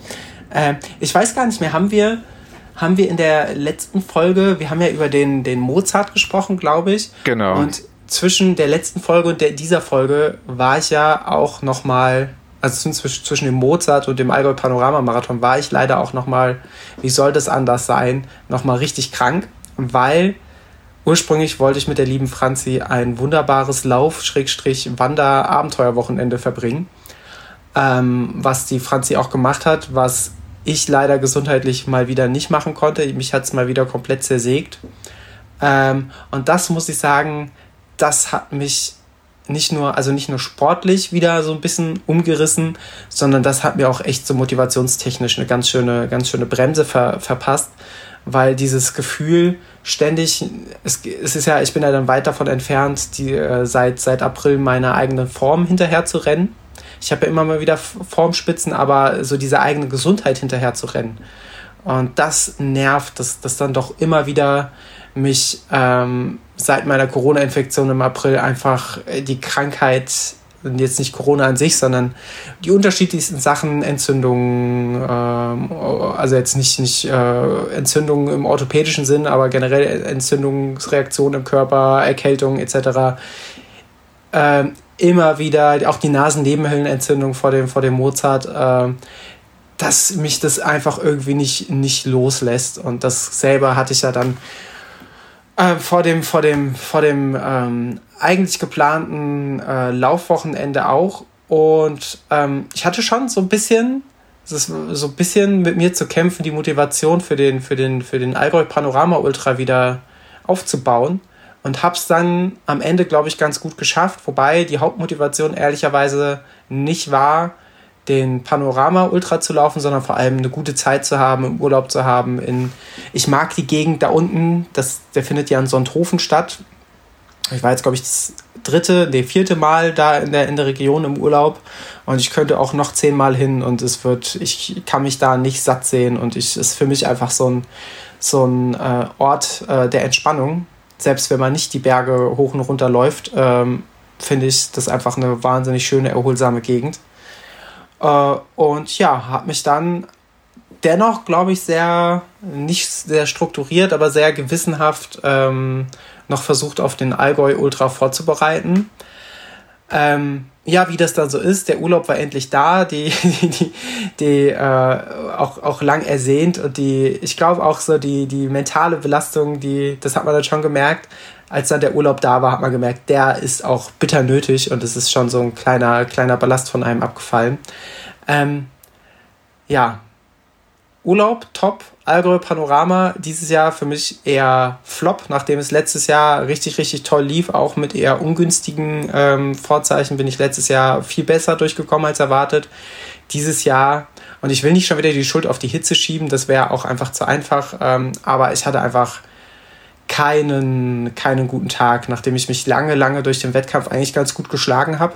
ähm, ich weiß gar nicht mehr, haben wir, haben wir in der letzten Folge, wir haben ja über den, den Mozart gesprochen, glaube ich. Genau. Und zwischen der letzten Folge und der, dieser Folge war ich ja auch nochmal also zwischen dem Mozart und dem Allgäu Panorama Marathon war ich leider auch nochmal, wie soll das anders sein, nochmal richtig krank, weil ursprünglich wollte ich mit der lieben Franzi ein wunderbares Lauf-Wander-Abenteuerwochenende verbringen, ähm, was die Franzi auch gemacht hat, was ich leider gesundheitlich mal wieder nicht machen konnte. Mich hat es mal wieder komplett zersägt. Ähm, und das muss ich sagen, das hat mich nicht nur, also nicht nur sportlich wieder so ein bisschen umgerissen, sondern das hat mir auch echt so motivationstechnisch eine ganz schöne, ganz schöne Bremse ver, verpasst, weil dieses Gefühl ständig, es, es ist ja, ich bin ja dann weit davon entfernt, die, äh, seit, seit April meiner eigenen Form hinterher zu rennen. Ich habe ja immer mal wieder Formspitzen, aber so diese eigene Gesundheit hinterher zu rennen. Und das nervt, dass das dann doch immer wieder mich ähm, seit meiner Corona-Infektion im April einfach äh, die Krankheit, jetzt nicht Corona an sich, sondern die unterschiedlichsten Sachen, Entzündungen, ähm, also jetzt nicht, nicht äh, Entzündungen im orthopädischen Sinn, aber generell Entzündungsreaktionen im Körper, Erkältung etc. Ähm, immer wieder, auch die Nasennebenhöhlenentzündung vor dem, vor dem Mozart, äh, dass mich das einfach irgendwie nicht, nicht loslässt. Und das selber hatte ich ja dann äh, vor dem, vor dem, vor dem ähm, eigentlich geplanten äh, Laufwochenende auch. Und ähm, ich hatte schon so ein bisschen, so ein bisschen mit mir zu kämpfen, die Motivation für den, für den, für den Allgäu Panorama Ultra wieder aufzubauen. Und hab's dann am Ende, glaube ich, ganz gut geschafft. Wobei die Hauptmotivation ehrlicherweise nicht war, den Panorama Ultra zu laufen, sondern vor allem eine gute Zeit zu haben, im Urlaub zu haben. In, ich mag die Gegend da unten, das, der findet ja in Sonthofen statt. Ich war jetzt, glaube ich, das dritte, nee, vierte Mal da in der, in der Region im Urlaub und ich könnte auch noch zehnmal hin und es wird, ich kann mich da nicht satt sehen und ich ist für mich einfach so ein, so ein äh, Ort äh, der Entspannung. Selbst wenn man nicht die Berge hoch und runter läuft, ähm, finde ich das einfach eine wahnsinnig schöne, erholsame Gegend. Äh, und ja, habe mich dann dennoch, glaube ich, sehr, nicht sehr strukturiert, aber sehr gewissenhaft ähm, noch versucht, auf den Allgäu Ultra vorzubereiten. Ähm, ja, wie das dann so ist, der Urlaub war endlich da, die, die, die, die äh, auch, auch lang ersehnt und die, ich glaube auch so die, die mentale Belastung, die, das hat man dann schon gemerkt, als dann der Urlaub da war, hat man gemerkt, der ist auch bitter nötig und es ist schon so ein kleiner, kleiner Ballast von einem abgefallen. Ähm, ja, Urlaub, top. Allgäu Panorama dieses Jahr für mich eher Flop, nachdem es letztes Jahr richtig, richtig toll lief. Auch mit eher ungünstigen ähm, Vorzeichen bin ich letztes Jahr viel besser durchgekommen als erwartet. Dieses Jahr, und ich will nicht schon wieder die Schuld auf die Hitze schieben, das wäre auch einfach zu einfach. Ähm, aber ich hatte einfach keinen, keinen guten Tag, nachdem ich mich lange, lange durch den Wettkampf eigentlich ganz gut geschlagen habe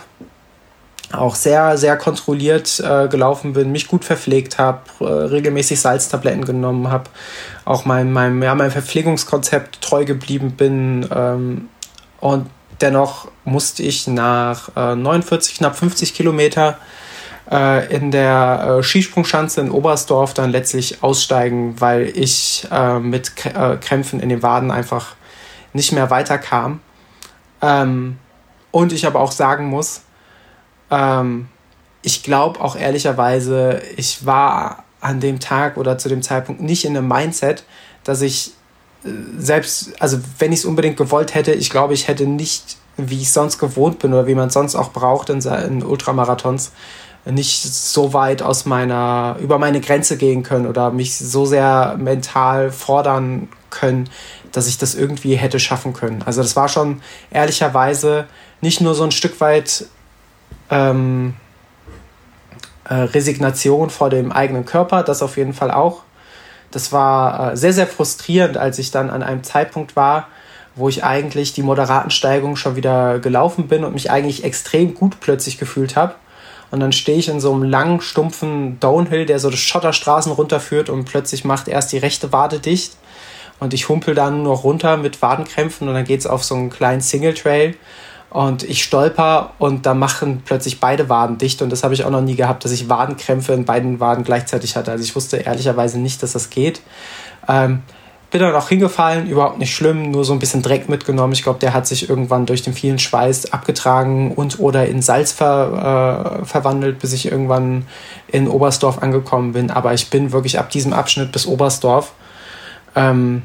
auch sehr, sehr kontrolliert äh, gelaufen bin, mich gut verpflegt habe, äh, regelmäßig Salztabletten genommen habe, auch meinem, meinem, ja, meinem Verpflegungskonzept treu geblieben bin. Ähm, und dennoch musste ich nach äh, 49, knapp 50 Kilometer äh, in der äh, Skisprungschanze in Oberstdorf dann letztlich aussteigen, weil ich äh, mit Krämpfen in den Waden einfach nicht mehr weiterkam. Ähm, und ich aber auch sagen muss, ähm, ich glaube auch ehrlicherweise, ich war an dem Tag oder zu dem Zeitpunkt nicht in einem Mindset, dass ich äh, selbst, also wenn ich es unbedingt gewollt hätte, ich glaube, ich hätte nicht, wie ich sonst gewohnt bin oder wie man sonst auch braucht in, in Ultramarathons, nicht so weit aus meiner, über meine Grenze gehen können oder mich so sehr mental fordern können, dass ich das irgendwie hätte schaffen können. Also das war schon ehrlicherweise nicht nur so ein Stück weit ähm, äh, Resignation vor dem eigenen Körper, das auf jeden Fall auch. Das war äh, sehr, sehr frustrierend, als ich dann an einem Zeitpunkt war, wo ich eigentlich die moderaten Steigungen schon wieder gelaufen bin und mich eigentlich extrem gut plötzlich gefühlt habe. Und dann stehe ich in so einem langen, stumpfen Downhill, der so Schotterstraßen runterführt und plötzlich macht erst die rechte Wade dicht. Und ich humpel dann nur runter mit Wadenkrämpfen und dann geht es auf so einen kleinen Single Trail und ich stolper und da machen plötzlich beide Waden dicht und das habe ich auch noch nie gehabt, dass ich Wadenkrämpfe in beiden Waden gleichzeitig hatte. Also ich wusste ehrlicherweise nicht, dass das geht. Ähm, bin dann auch hingefallen, überhaupt nicht schlimm, nur so ein bisschen Dreck mitgenommen. Ich glaube, der hat sich irgendwann durch den vielen Schweiß abgetragen und oder in Salz ver, äh, verwandelt, bis ich irgendwann in Oberstdorf angekommen bin. Aber ich bin wirklich ab diesem Abschnitt bis Oberstdorf ähm,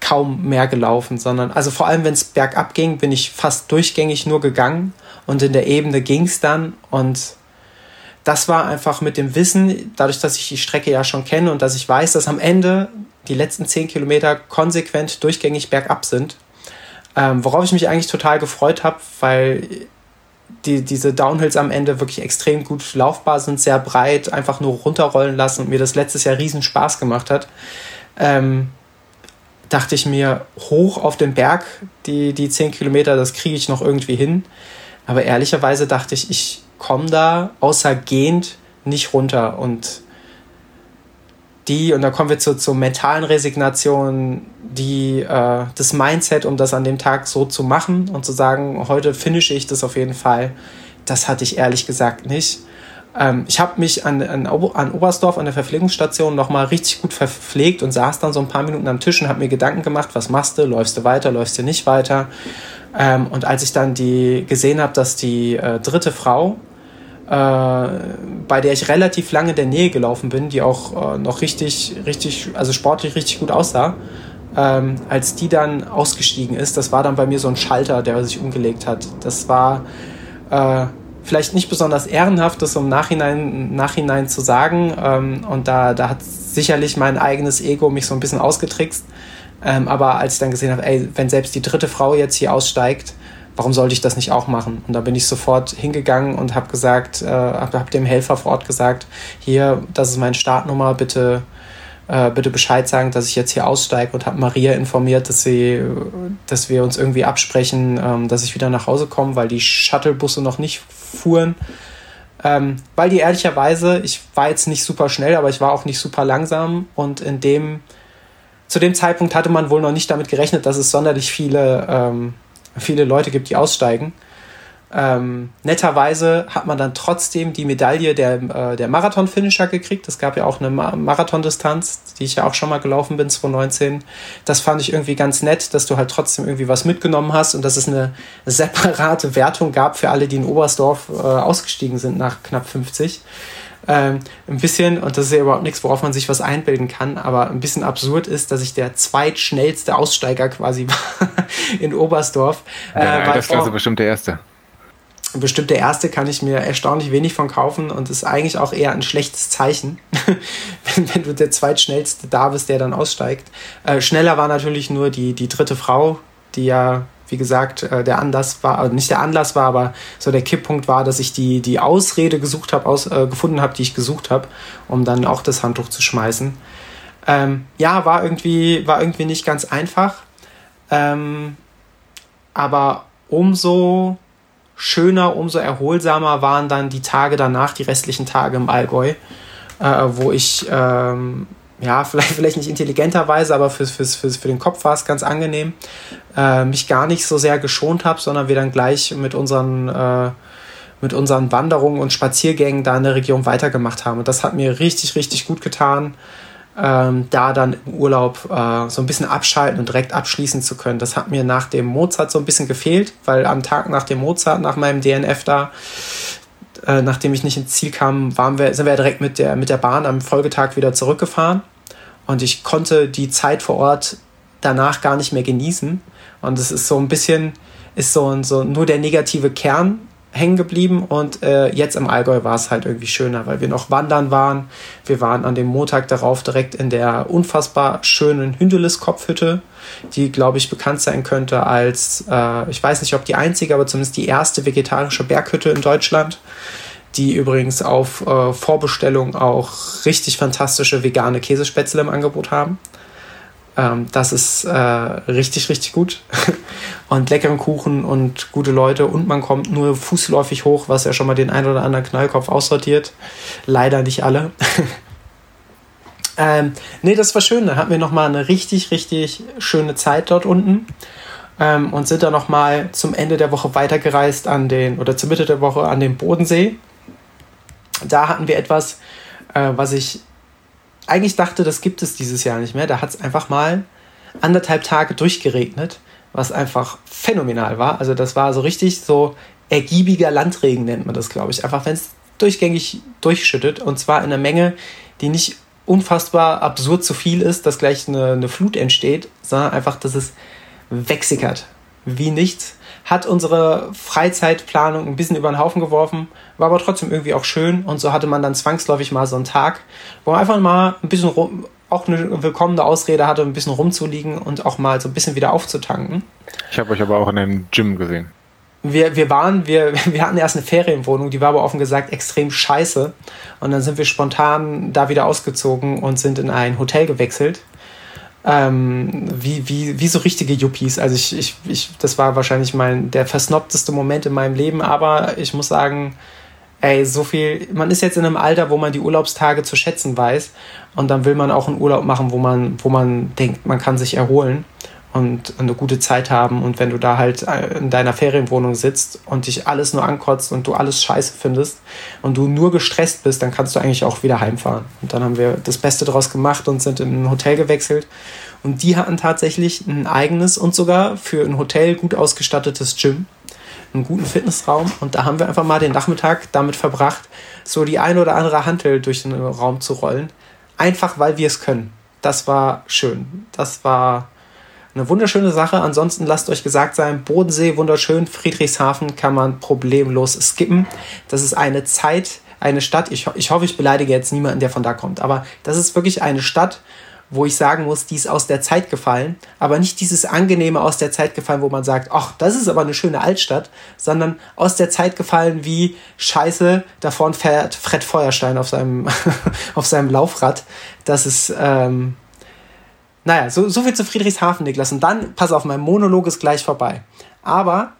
kaum mehr gelaufen, sondern also vor allem, wenn es bergab ging, bin ich fast durchgängig nur gegangen und in der Ebene ging es dann und das war einfach mit dem Wissen, dadurch, dass ich die Strecke ja schon kenne und dass ich weiß, dass am Ende die letzten zehn Kilometer konsequent durchgängig bergab sind, ähm, worauf ich mich eigentlich total gefreut habe, weil die, diese Downhills am Ende wirklich extrem gut laufbar sind, sehr breit, einfach nur runterrollen lassen und mir das letztes Jahr riesen Spaß gemacht hat. Ähm, dachte ich mir, hoch auf den Berg, die, die 10 Kilometer, das kriege ich noch irgendwie hin. Aber ehrlicherweise dachte ich, ich komme da außer nicht runter. Und die, und da kommen wir zur, zur mentalen Resignation, die, äh, das Mindset, um das an dem Tag so zu machen und zu sagen, heute finische ich das auf jeden Fall, das hatte ich ehrlich gesagt nicht. Ähm, ich habe mich an, an, an, Oberstdorf an der Verpflegungsstation nochmal richtig gut verpflegt und saß dann so ein paar Minuten am Tisch und habe mir Gedanken gemacht, was machst du, läufst du weiter, läufst du nicht weiter. Ähm, und als ich dann die gesehen habe, dass die äh, dritte Frau, bei der ich relativ lange in der Nähe gelaufen bin, die auch äh, noch richtig, richtig, also sportlich richtig gut aussah, ähm, als die dann ausgestiegen ist, das war dann bei mir so ein Schalter, der sich umgelegt hat. Das war äh, vielleicht nicht besonders ehrenhaft, das im Nachhinein, Nachhinein zu sagen. Ähm, und da, da hat sicherlich mein eigenes Ego mich so ein bisschen ausgetrickst. Ähm, aber als ich dann gesehen habe, ey, wenn selbst die dritte Frau jetzt hier aussteigt, warum sollte ich das nicht auch machen? Und da bin ich sofort hingegangen und habe gesagt, äh, habe hab dem Helfer vor Ort gesagt, hier, das ist meine Startnummer, bitte äh, bitte Bescheid sagen, dass ich jetzt hier aussteige und habe Maria informiert, dass sie, dass wir uns irgendwie absprechen, ähm, dass ich wieder nach Hause komme, weil die Shuttlebusse noch nicht fuhren. Ähm, weil die ehrlicherweise, ich war jetzt nicht super schnell, aber ich war auch nicht super langsam und in dem, zu dem Zeitpunkt hatte man wohl noch nicht damit gerechnet, dass es sonderlich viele, ähm, viele Leute gibt, die aussteigen. Ähm, netterweise hat man dann trotzdem die Medaille der, äh, der Marathon-Finisher gekriegt. Es gab ja auch eine Ma Marathondistanz, die ich ja auch schon mal gelaufen bin, 2019. Das fand ich irgendwie ganz nett, dass du halt trotzdem irgendwie was mitgenommen hast und dass es eine separate Wertung gab für alle, die in Oberstdorf äh, ausgestiegen sind nach knapp 50. Ähm, ein bisschen, und das ist ja überhaupt nichts, worauf man sich was einbilden kann, aber ein bisschen absurd ist, dass ich der zweitschnellste Aussteiger quasi war in Oberstdorf. Äh, ja, das war so bestimmt der erste bestimmt der erste kann ich mir erstaunlich wenig von kaufen und ist eigentlich auch eher ein schlechtes Zeichen, wenn, wenn, du der zweitschnellste da bist, der dann aussteigt. Äh, schneller war natürlich nur die, die dritte Frau, die ja, wie gesagt, äh, der Anlass war, also nicht der Anlass war, aber so der Kipppunkt war, dass ich die, die Ausrede gesucht habe, aus, äh, gefunden habe, die ich gesucht habe, um dann auch das Handtuch zu schmeißen. Ähm, ja, war irgendwie, war irgendwie nicht ganz einfach. Ähm, aber umso schöner, umso erholsamer waren dann die Tage danach, die restlichen Tage im Allgäu, äh, wo ich, ähm, ja, vielleicht, vielleicht nicht intelligenterweise, aber für, für, für, für den Kopf war es ganz angenehm, äh, mich gar nicht so sehr geschont habe, sondern wir dann gleich mit unseren, äh, mit unseren Wanderungen und Spaziergängen da in der Region weitergemacht haben. Und das hat mir richtig, richtig gut getan ähm, da dann im Urlaub äh, so ein bisschen abschalten und direkt abschließen zu können. Das hat mir nach dem Mozart so ein bisschen gefehlt, weil am Tag nach dem Mozart, nach meinem DNF da, äh, nachdem ich nicht ins Ziel kam, waren wir, sind wir direkt mit der, mit der Bahn am Folgetag wieder zurückgefahren. Und ich konnte die Zeit vor Ort danach gar nicht mehr genießen. Und es ist so ein bisschen, ist so, so nur der negative Kern hängen geblieben und äh, jetzt im Allgäu war es halt irgendwie schöner, weil wir noch wandern waren. Wir waren an dem Montag darauf direkt in der unfassbar schönen Hündelis-Kopfhütte, die, glaube ich, bekannt sein könnte als, äh, ich weiß nicht, ob die einzige, aber zumindest die erste vegetarische Berghütte in Deutschland, die übrigens auf äh, Vorbestellung auch richtig fantastische vegane Käsespätzle im Angebot haben. Ähm, das ist äh, richtig, richtig gut. und leckeren Kuchen und gute Leute. Und man kommt nur fußläufig hoch, was ja schon mal den ein oder anderen Knallkopf aussortiert. Leider nicht alle. ähm, nee, das war schön. Da hatten wir nochmal eine richtig, richtig schöne Zeit dort unten. Ähm, und sind dann nochmal zum Ende der Woche weitergereist an den, oder zur Mitte der Woche an den Bodensee. Da hatten wir etwas, äh, was ich eigentlich dachte, das gibt es dieses Jahr nicht mehr. Da hat es einfach mal anderthalb Tage durchgeregnet, was einfach phänomenal war. Also das war so richtig so ergiebiger Landregen nennt man das, glaube ich. Einfach wenn es durchgängig durchschüttet und zwar in einer Menge, die nicht unfassbar absurd zu viel ist, dass gleich eine, eine Flut entsteht, sondern einfach, dass es wegsickert. Wie nichts hat unsere Freizeitplanung ein bisschen über den Haufen geworfen, war aber trotzdem irgendwie auch schön und so hatte man dann zwangsläufig mal so einen Tag, wo man einfach mal ein bisschen rum, auch eine willkommene Ausrede hatte, ein bisschen rumzuliegen und auch mal so ein bisschen wieder aufzutanken. Ich habe euch aber auch in einem Gym gesehen. Wir, wir waren, wir, wir hatten erst eine Ferienwohnung, die war aber offen gesagt extrem scheiße. Und dann sind wir spontan da wieder ausgezogen und sind in ein Hotel gewechselt ähm, wie, wie, wie so richtige Yuppies. Also ich, ich, ich, das war wahrscheinlich mein, der versnobteste Moment in meinem Leben, aber ich muss sagen, ey, so viel, man ist jetzt in einem Alter, wo man die Urlaubstage zu schätzen weiß und dann will man auch einen Urlaub machen, wo man, wo man denkt, man kann sich erholen und eine gute Zeit haben. Und wenn du da halt äh, in deiner Ferienwohnung sitzt und dich alles nur ankotzt und du alles scheiße findest und du nur gestresst bist, dann kannst du eigentlich auch wieder heimfahren. Und dann haben wir das Beste draus gemacht und sind in ein Hotel gewechselt. Und die hatten tatsächlich ein eigenes und sogar für ein Hotel gut ausgestattetes Gym, einen guten Fitnessraum. Und da haben wir einfach mal den Nachmittag damit verbracht, so die ein oder andere Hantel durch den Raum zu rollen. Einfach weil wir es können. Das war schön. Das war eine wunderschöne Sache. Ansonsten lasst euch gesagt sein, Bodensee wunderschön, Friedrichshafen kann man problemlos skippen. Das ist eine Zeit, eine Stadt, ich, ich hoffe, ich beleidige jetzt niemanden, der von da kommt, aber das ist wirklich eine Stadt, wo ich sagen muss, die ist aus der Zeit gefallen, aber nicht dieses angenehme aus der Zeit gefallen, wo man sagt, ach, das ist aber eine schöne Altstadt, sondern aus der Zeit gefallen wie Scheiße, da vorne fährt Fred Feuerstein auf seinem, auf seinem Laufrad. Das ist, ähm, naja, so, so viel zu Friedrichshafen, Niklas. Und dann, pass auf, mein Monolog ist gleich vorbei. Aber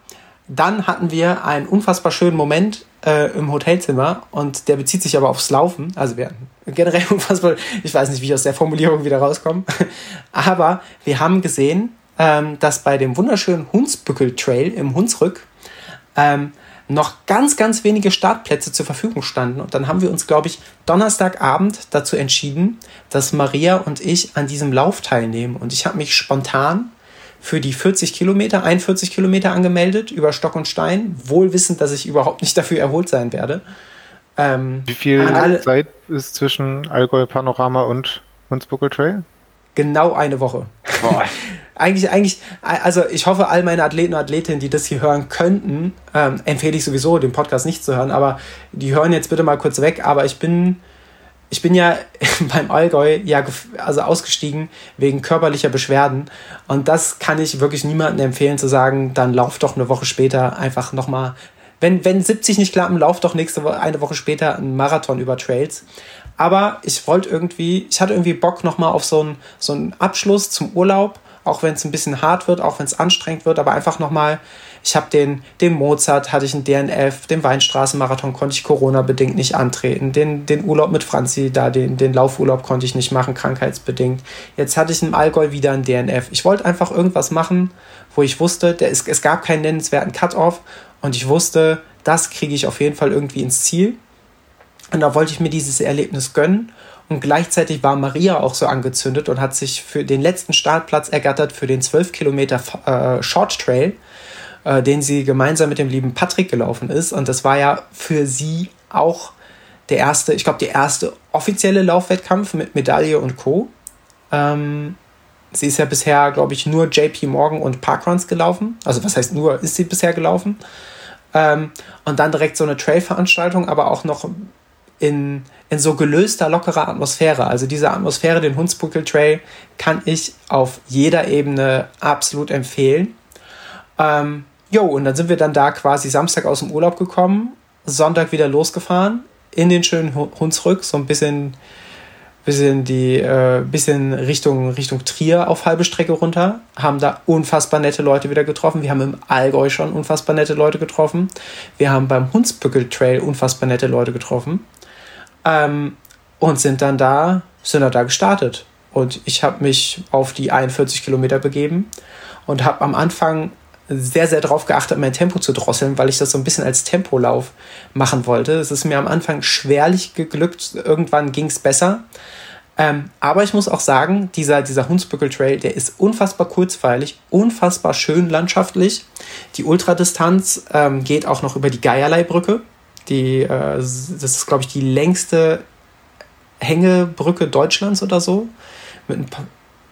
dann hatten wir einen unfassbar schönen Moment äh, im Hotelzimmer und der bezieht sich aber aufs Laufen. Also wir generell unfassbar, ich weiß nicht, wie ich aus der Formulierung wieder rauskomme, aber wir haben gesehen, ähm, dass bei dem wunderschönen Hunsbückel Trail im Hunsrück ähm, noch ganz, ganz wenige Startplätze zur Verfügung standen. Und dann haben wir uns, glaube ich, Donnerstagabend dazu entschieden, dass Maria und ich an diesem Lauf teilnehmen. Und ich habe mich spontan für die 40 Kilometer, 41 Kilometer angemeldet über Stock und Stein, wohl wissend, dass ich überhaupt nicht dafür erholt sein werde. Ähm, Wie viel alle, Zeit ist zwischen Allgäu Panorama und Hunsbuckel Trail? Genau eine Woche. eigentlich, eigentlich, also ich hoffe, all meine Athleten und Athletinnen, die das hier hören könnten, ähm, empfehle ich sowieso, den Podcast nicht zu hören, aber die hören jetzt bitte mal kurz weg. Aber ich bin ich bin ja beim Allgäu ja also ausgestiegen wegen körperlicher Beschwerden und das kann ich wirklich niemandem empfehlen zu sagen, dann lauf doch eine Woche später einfach nochmal, wenn, wenn 70 nicht klappen, lauf doch nächste Woche, eine Woche später einen Marathon über Trails. Aber ich wollte irgendwie, ich hatte irgendwie Bock nochmal auf so einen, so einen Abschluss zum Urlaub, auch wenn es ein bisschen hart wird, auch wenn es anstrengend wird, aber einfach nochmal ich habe den, den Mozart, hatte ich einen DNF, den Weinstraßenmarathon konnte ich Corona-bedingt nicht antreten, den, den Urlaub mit Franzi, da den, den Laufurlaub konnte ich nicht machen, krankheitsbedingt. Jetzt hatte ich im Allgäu wieder einen DNF. Ich wollte einfach irgendwas machen, wo ich wusste, der, es, es gab keinen nennenswerten Cut-Off und ich wusste, das kriege ich auf jeden Fall irgendwie ins Ziel. Und da wollte ich mir dieses Erlebnis gönnen. Und gleichzeitig war Maria auch so angezündet und hat sich für den letzten Startplatz ergattert für den 12 Kilometer äh, Short Trail äh, den sie gemeinsam mit dem lieben Patrick gelaufen ist. Und das war ja für sie auch der erste, ich glaube, der erste offizielle Laufwettkampf mit Medaille und Co. Ähm, sie ist ja bisher, glaube ich, nur JP Morgan und Parkruns gelaufen. Also was heißt nur, ist sie bisher gelaufen. Ähm, und dann direkt so eine Trail-Veranstaltung, aber auch noch in, in so gelöster, lockerer Atmosphäre. Also diese Atmosphäre, den Hunsbuckel Trail, kann ich auf jeder Ebene absolut empfehlen. Ähm, Jo, und dann sind wir dann da quasi Samstag aus dem Urlaub gekommen, Sonntag wieder losgefahren, in den schönen Hunsrück, so ein bisschen, bisschen die, äh, bisschen Richtung, Richtung Trier auf halbe Strecke runter, haben da unfassbar nette Leute wieder getroffen. Wir haben im Allgäu schon unfassbar nette Leute getroffen. Wir haben beim Hunsbückel Trail unfassbar nette Leute getroffen. Ähm, und sind dann da, sind dann da gestartet. Und ich habe mich auf die 41 Kilometer begeben und habe am Anfang sehr, sehr darauf geachtet, mein Tempo zu drosseln, weil ich das so ein bisschen als Tempolauf machen wollte. Es ist mir am Anfang schwerlich geglückt, irgendwann ging es besser. Ähm, aber ich muss auch sagen, dieser, dieser Hunsbückel Trail, der ist unfassbar kurzweilig, unfassbar schön landschaftlich. Die Ultradistanz ähm, geht auch noch über die Geierlei-Brücke. Die, äh, das ist, glaube ich, die längste Hängebrücke Deutschlands oder so.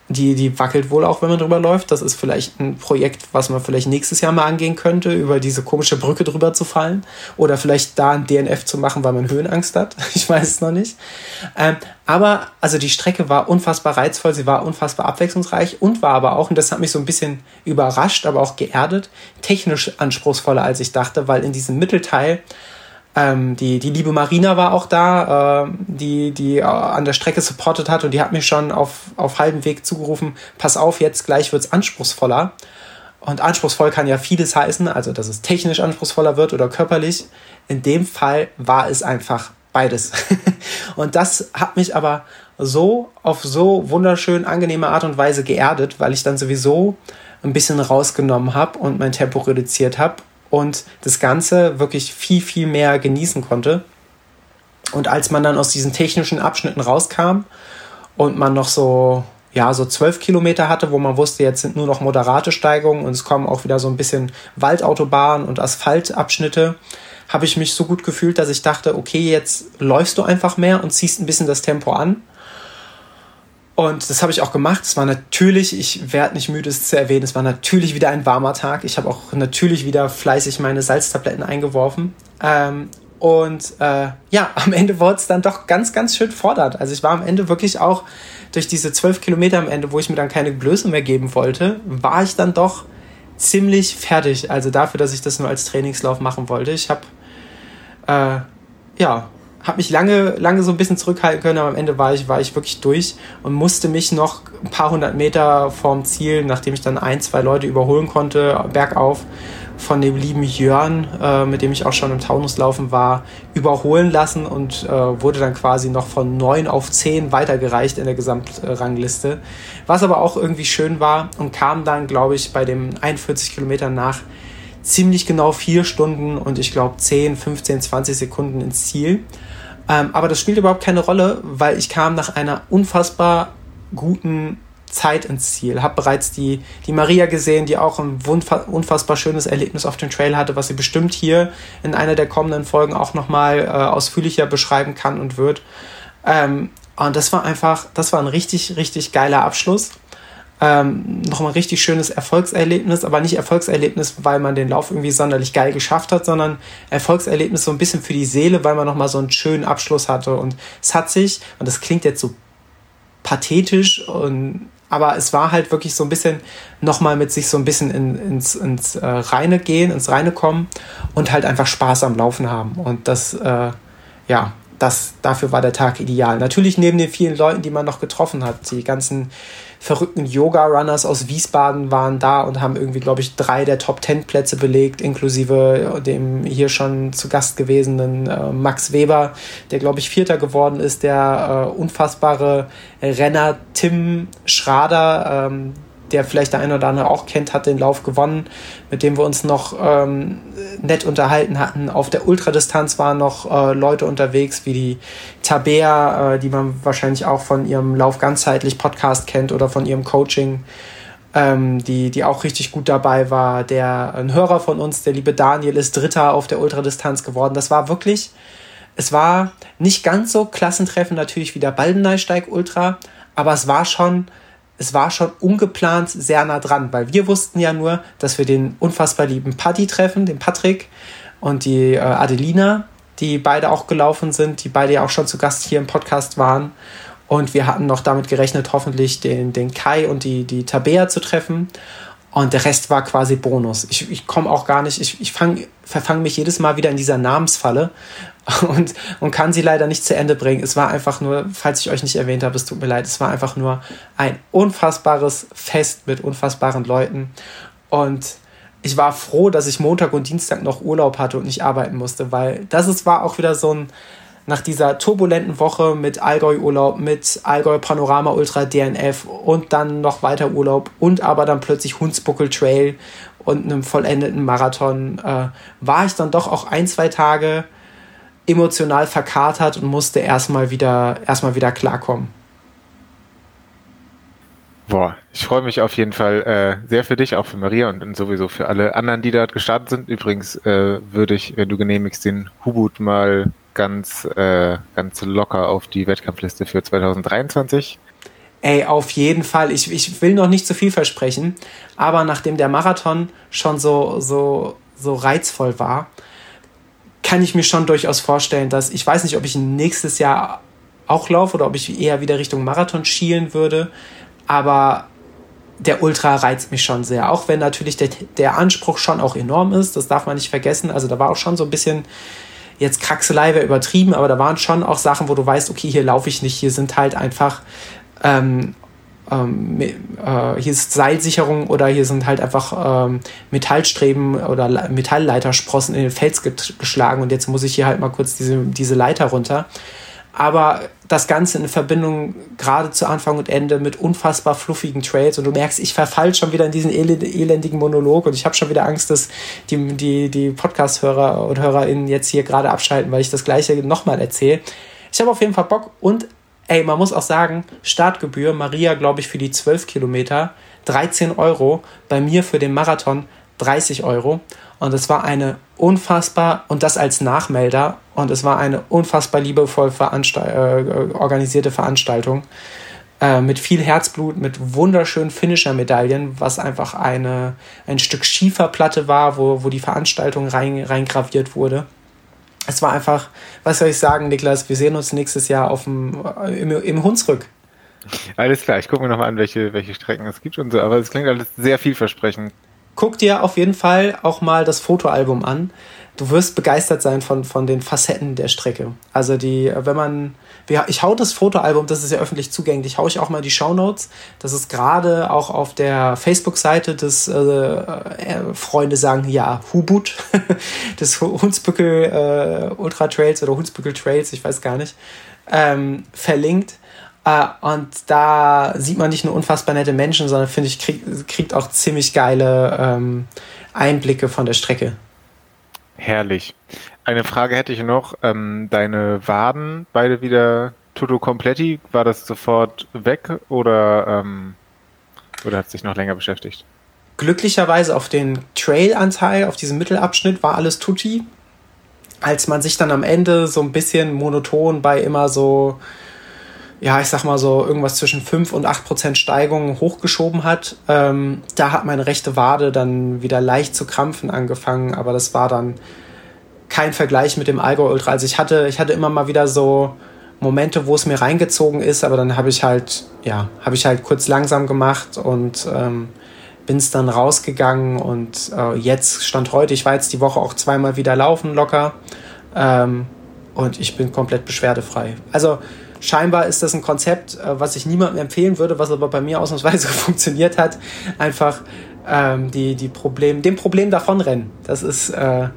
Die, die wackelt wohl auch, wenn man drüber läuft. Das ist vielleicht ein Projekt, was man vielleicht nächstes Jahr mal angehen könnte, über diese komische Brücke drüber zu fallen. Oder vielleicht da ein DNF zu machen, weil man Höhenangst hat. Ich weiß es noch nicht. Ähm, aber also die Strecke war unfassbar reizvoll, sie war unfassbar abwechslungsreich und war aber auch, und das hat mich so ein bisschen überrascht, aber auch geerdet, technisch anspruchsvoller, als ich dachte, weil in diesem Mittelteil ähm, die, die liebe Marina war auch da, äh, die, die äh, an der Strecke supportet hat und die hat mir schon auf, auf halbem Weg zugerufen, pass auf, jetzt gleich wird es anspruchsvoller. Und anspruchsvoll kann ja vieles heißen, also dass es technisch anspruchsvoller wird oder körperlich. In dem Fall war es einfach beides. und das hat mich aber so auf so wunderschön angenehme Art und Weise geerdet, weil ich dann sowieso ein bisschen rausgenommen habe und mein Tempo reduziert habe und das Ganze wirklich viel, viel mehr genießen konnte. Und als man dann aus diesen technischen Abschnitten rauskam und man noch so, ja, so zwölf Kilometer hatte, wo man wusste, jetzt sind nur noch moderate Steigungen und es kommen auch wieder so ein bisschen Waldautobahnen und Asphaltabschnitte, habe ich mich so gut gefühlt, dass ich dachte, okay, jetzt läufst du einfach mehr und ziehst ein bisschen das Tempo an. Und das habe ich auch gemacht. Es war natürlich, ich werde nicht müde, es zu erwähnen, es war natürlich wieder ein warmer Tag. Ich habe auch natürlich wieder fleißig meine Salztabletten eingeworfen. Ähm, Und äh, ja, am Ende wurde es dann doch ganz, ganz schön fordert. Also ich war am Ende wirklich auch durch diese zwölf Kilometer am Ende, wo ich mir dann keine Blöße mehr geben wollte, war ich dann doch ziemlich fertig. Also dafür, dass ich das nur als Trainingslauf machen wollte. Ich habe äh, ja habe mich lange, lange so ein bisschen zurückhalten können, aber am Ende war ich, war ich wirklich durch und musste mich noch ein paar hundert Meter vorm Ziel, nachdem ich dann ein, zwei Leute überholen konnte, bergauf, von dem lieben Jörn, äh, mit dem ich auch schon im Taunuslaufen war, überholen lassen und äh, wurde dann quasi noch von neun auf zehn weitergereicht in der Gesamtrangliste. Was aber auch irgendwie schön war und kam dann, glaube ich, bei dem 41 Kilometern nach ziemlich genau vier Stunden und ich glaube 10, 15, 20 Sekunden ins Ziel. Ähm, aber das spielt überhaupt keine Rolle, weil ich kam nach einer unfassbar guten Zeit ins Ziel. Habe bereits die, die Maria gesehen, die auch ein unfassbar schönes Erlebnis auf dem Trail hatte, was sie bestimmt hier in einer der kommenden Folgen auch nochmal äh, ausführlicher beschreiben kann und wird. Ähm, und das war einfach, das war ein richtig, richtig geiler Abschluss. Ähm, nochmal richtig schönes Erfolgserlebnis, aber nicht Erfolgserlebnis, weil man den Lauf irgendwie sonderlich geil geschafft hat, sondern Erfolgserlebnis so ein bisschen für die Seele, weil man nochmal so einen schönen Abschluss hatte. Und es hat sich, und das klingt jetzt so pathetisch und aber es war halt wirklich so ein bisschen nochmal mit sich so ein bisschen in, ins, ins äh, Reine gehen, ins Reine kommen und halt einfach Spaß am Laufen haben. Und das, äh, ja, das, dafür war der Tag ideal. Natürlich neben den vielen Leuten, die man noch getroffen hat, die ganzen verrückten Yoga-Runners aus Wiesbaden waren da und haben irgendwie, glaube ich, drei der Top-Ten-Plätze belegt, inklusive dem hier schon zu Gast gewesenen äh, Max Weber, der, glaube ich, Vierter geworden ist, der äh, unfassbare Renner Tim Schrader, ähm, der vielleicht der eine oder andere auch kennt, hat den Lauf gewonnen, mit dem wir uns noch ähm, nett unterhalten hatten. Auf der Ultradistanz waren noch äh, Leute unterwegs, wie die Tabea, äh, die man wahrscheinlich auch von ihrem Lauf ganzheitlich Podcast kennt oder von ihrem Coaching, ähm, die, die auch richtig gut dabei war. Der ein Hörer von uns, der liebe Daniel, ist Dritter auf der Ultradistanz geworden. Das war wirklich, es war nicht ganz so Klassentreffen natürlich wie der Baldeneysteig Ultra, aber es war schon es war schon ungeplant sehr nah dran, weil wir wussten ja nur, dass wir den unfassbar lieben Paddy treffen, den Patrick und die äh, Adelina, die beide auch gelaufen sind, die beide ja auch schon zu Gast hier im Podcast waren. Und wir hatten noch damit gerechnet, hoffentlich den, den Kai und die, die Tabea zu treffen. Und der Rest war quasi Bonus. Ich, ich komme auch gar nicht, ich, ich fang, verfange mich jedes Mal wieder in dieser Namensfalle und, und kann sie leider nicht zu Ende bringen. Es war einfach nur, falls ich euch nicht erwähnt habe, es tut mir leid, es war einfach nur ein unfassbares Fest mit unfassbaren Leuten. Und ich war froh, dass ich Montag und Dienstag noch Urlaub hatte und nicht arbeiten musste, weil das ist, war auch wieder so ein, nach dieser turbulenten Woche mit Allgäu-Urlaub, mit Allgäu Panorama Ultra DNF und dann noch weiter Urlaub und aber dann plötzlich Hunsbuckel Trail und einem vollendeten Marathon, äh, war ich dann doch auch ein, zwei Tage emotional verkatert und musste erstmal wieder, erstmal wieder klarkommen. Boah, ich freue mich auf jeden Fall äh, sehr für dich, auch für Maria und, und, sowieso für alle anderen, die dort gestartet sind. Übrigens äh, würde ich, wenn du genehmigst, den Hubut mal ganz, äh, ganz locker auf die Wettkampfliste für 2023. Ey, auf jeden Fall. Ich, ich will noch nicht zu viel versprechen, aber nachdem der Marathon schon so, so, so reizvoll war, kann ich mir schon durchaus vorstellen, dass ich weiß nicht, ob ich nächstes Jahr auch laufe oder ob ich eher wieder Richtung Marathon schielen würde, aber der Ultra reizt mich schon sehr. Auch wenn natürlich der, der Anspruch schon auch enorm ist, das darf man nicht vergessen. Also da war auch schon so ein bisschen jetzt Kraxelei wäre übertrieben, aber da waren schon auch Sachen, wo du weißt, okay, hier laufe ich nicht, hier sind halt einfach ähm, ähm, äh, hier ist Seilsicherung oder hier sind halt einfach ähm, Metallstreben oder Metallleitersprossen in den Fels geschlagen und jetzt muss ich hier halt mal kurz diese, diese Leiter runter. Aber das Ganze in Verbindung gerade zu Anfang und Ende mit unfassbar fluffigen Trails und du merkst, ich verfall schon wieder in diesen elendigen Monolog und ich habe schon wieder Angst, dass die, die, die Podcast-Hörer und HörerInnen jetzt hier gerade abschalten, weil ich das gleiche nochmal erzähle. Ich habe auf jeden Fall Bock und ey, man muss auch sagen, Startgebühr, Maria, glaube ich, für die 12 Kilometer 13 Euro, bei mir für den Marathon 30 Euro. Und es war eine unfassbar, und das als Nachmelder, und es war eine unfassbar liebevoll veranstalt, äh, organisierte Veranstaltung äh, mit viel Herzblut, mit wunderschönen Finisher-Medaillen, was einfach eine, ein Stück Schieferplatte war, wo, wo die Veranstaltung rein, reingraviert wurde. es war einfach, was soll ich sagen, Niklas, wir sehen uns nächstes Jahr auf dem, äh, im, im Hunsrück. Alles klar, ich gucke mir nochmal an, welche, welche Strecken es gibt und so, aber es klingt alles sehr vielversprechend. Guck dir auf jeden Fall auch mal das Fotoalbum an. Du wirst begeistert sein von, von den Facetten der Strecke. Also die, wenn man, ich hau das Fotoalbum, das ist ja öffentlich zugänglich, hau ich auch mal die Show Notes. Das ist gerade auch auf der Facebook-Seite des äh, äh, Freunde sagen ja Hubut des Hunsbückel äh, Ultra Trails oder Hunsbückel Trails, ich weiß gar nicht, ähm, verlinkt. Äh, und da sieht man nicht nur unfassbar nette Menschen, sondern finde ich, krieg, kriegt auch ziemlich geile ähm, Einblicke von der Strecke. Herrlich. Eine Frage hätte ich noch. Ähm, deine Waden, beide wieder Toto Completi, war das sofort weg oder, ähm, oder hat sich noch länger beschäftigt? Glücklicherweise auf den Trail-Anteil, auf diesem Mittelabschnitt war alles Tutti. Als man sich dann am Ende so ein bisschen monoton bei immer so ja, ich sag mal so irgendwas zwischen 5 und 8 Prozent Steigung hochgeschoben hat. Ähm, da hat meine rechte Wade dann wieder leicht zu krampfen angefangen, aber das war dann kein Vergleich mit dem Allgäu Ultra. Also ich hatte, ich hatte immer mal wieder so Momente, wo es mir reingezogen ist, aber dann habe ich halt, ja, habe ich halt kurz langsam gemacht und ähm, bin es dann rausgegangen und äh, jetzt stand heute, ich war jetzt die Woche auch zweimal wieder laufen locker ähm, und ich bin komplett beschwerdefrei. Also scheinbar ist das ein Konzept, äh, was ich niemandem empfehlen würde, was aber bei mir ausnahmsweise funktioniert hat. Einfach ähm, die, die Problem, dem Problem davonrennen. Das ist äh,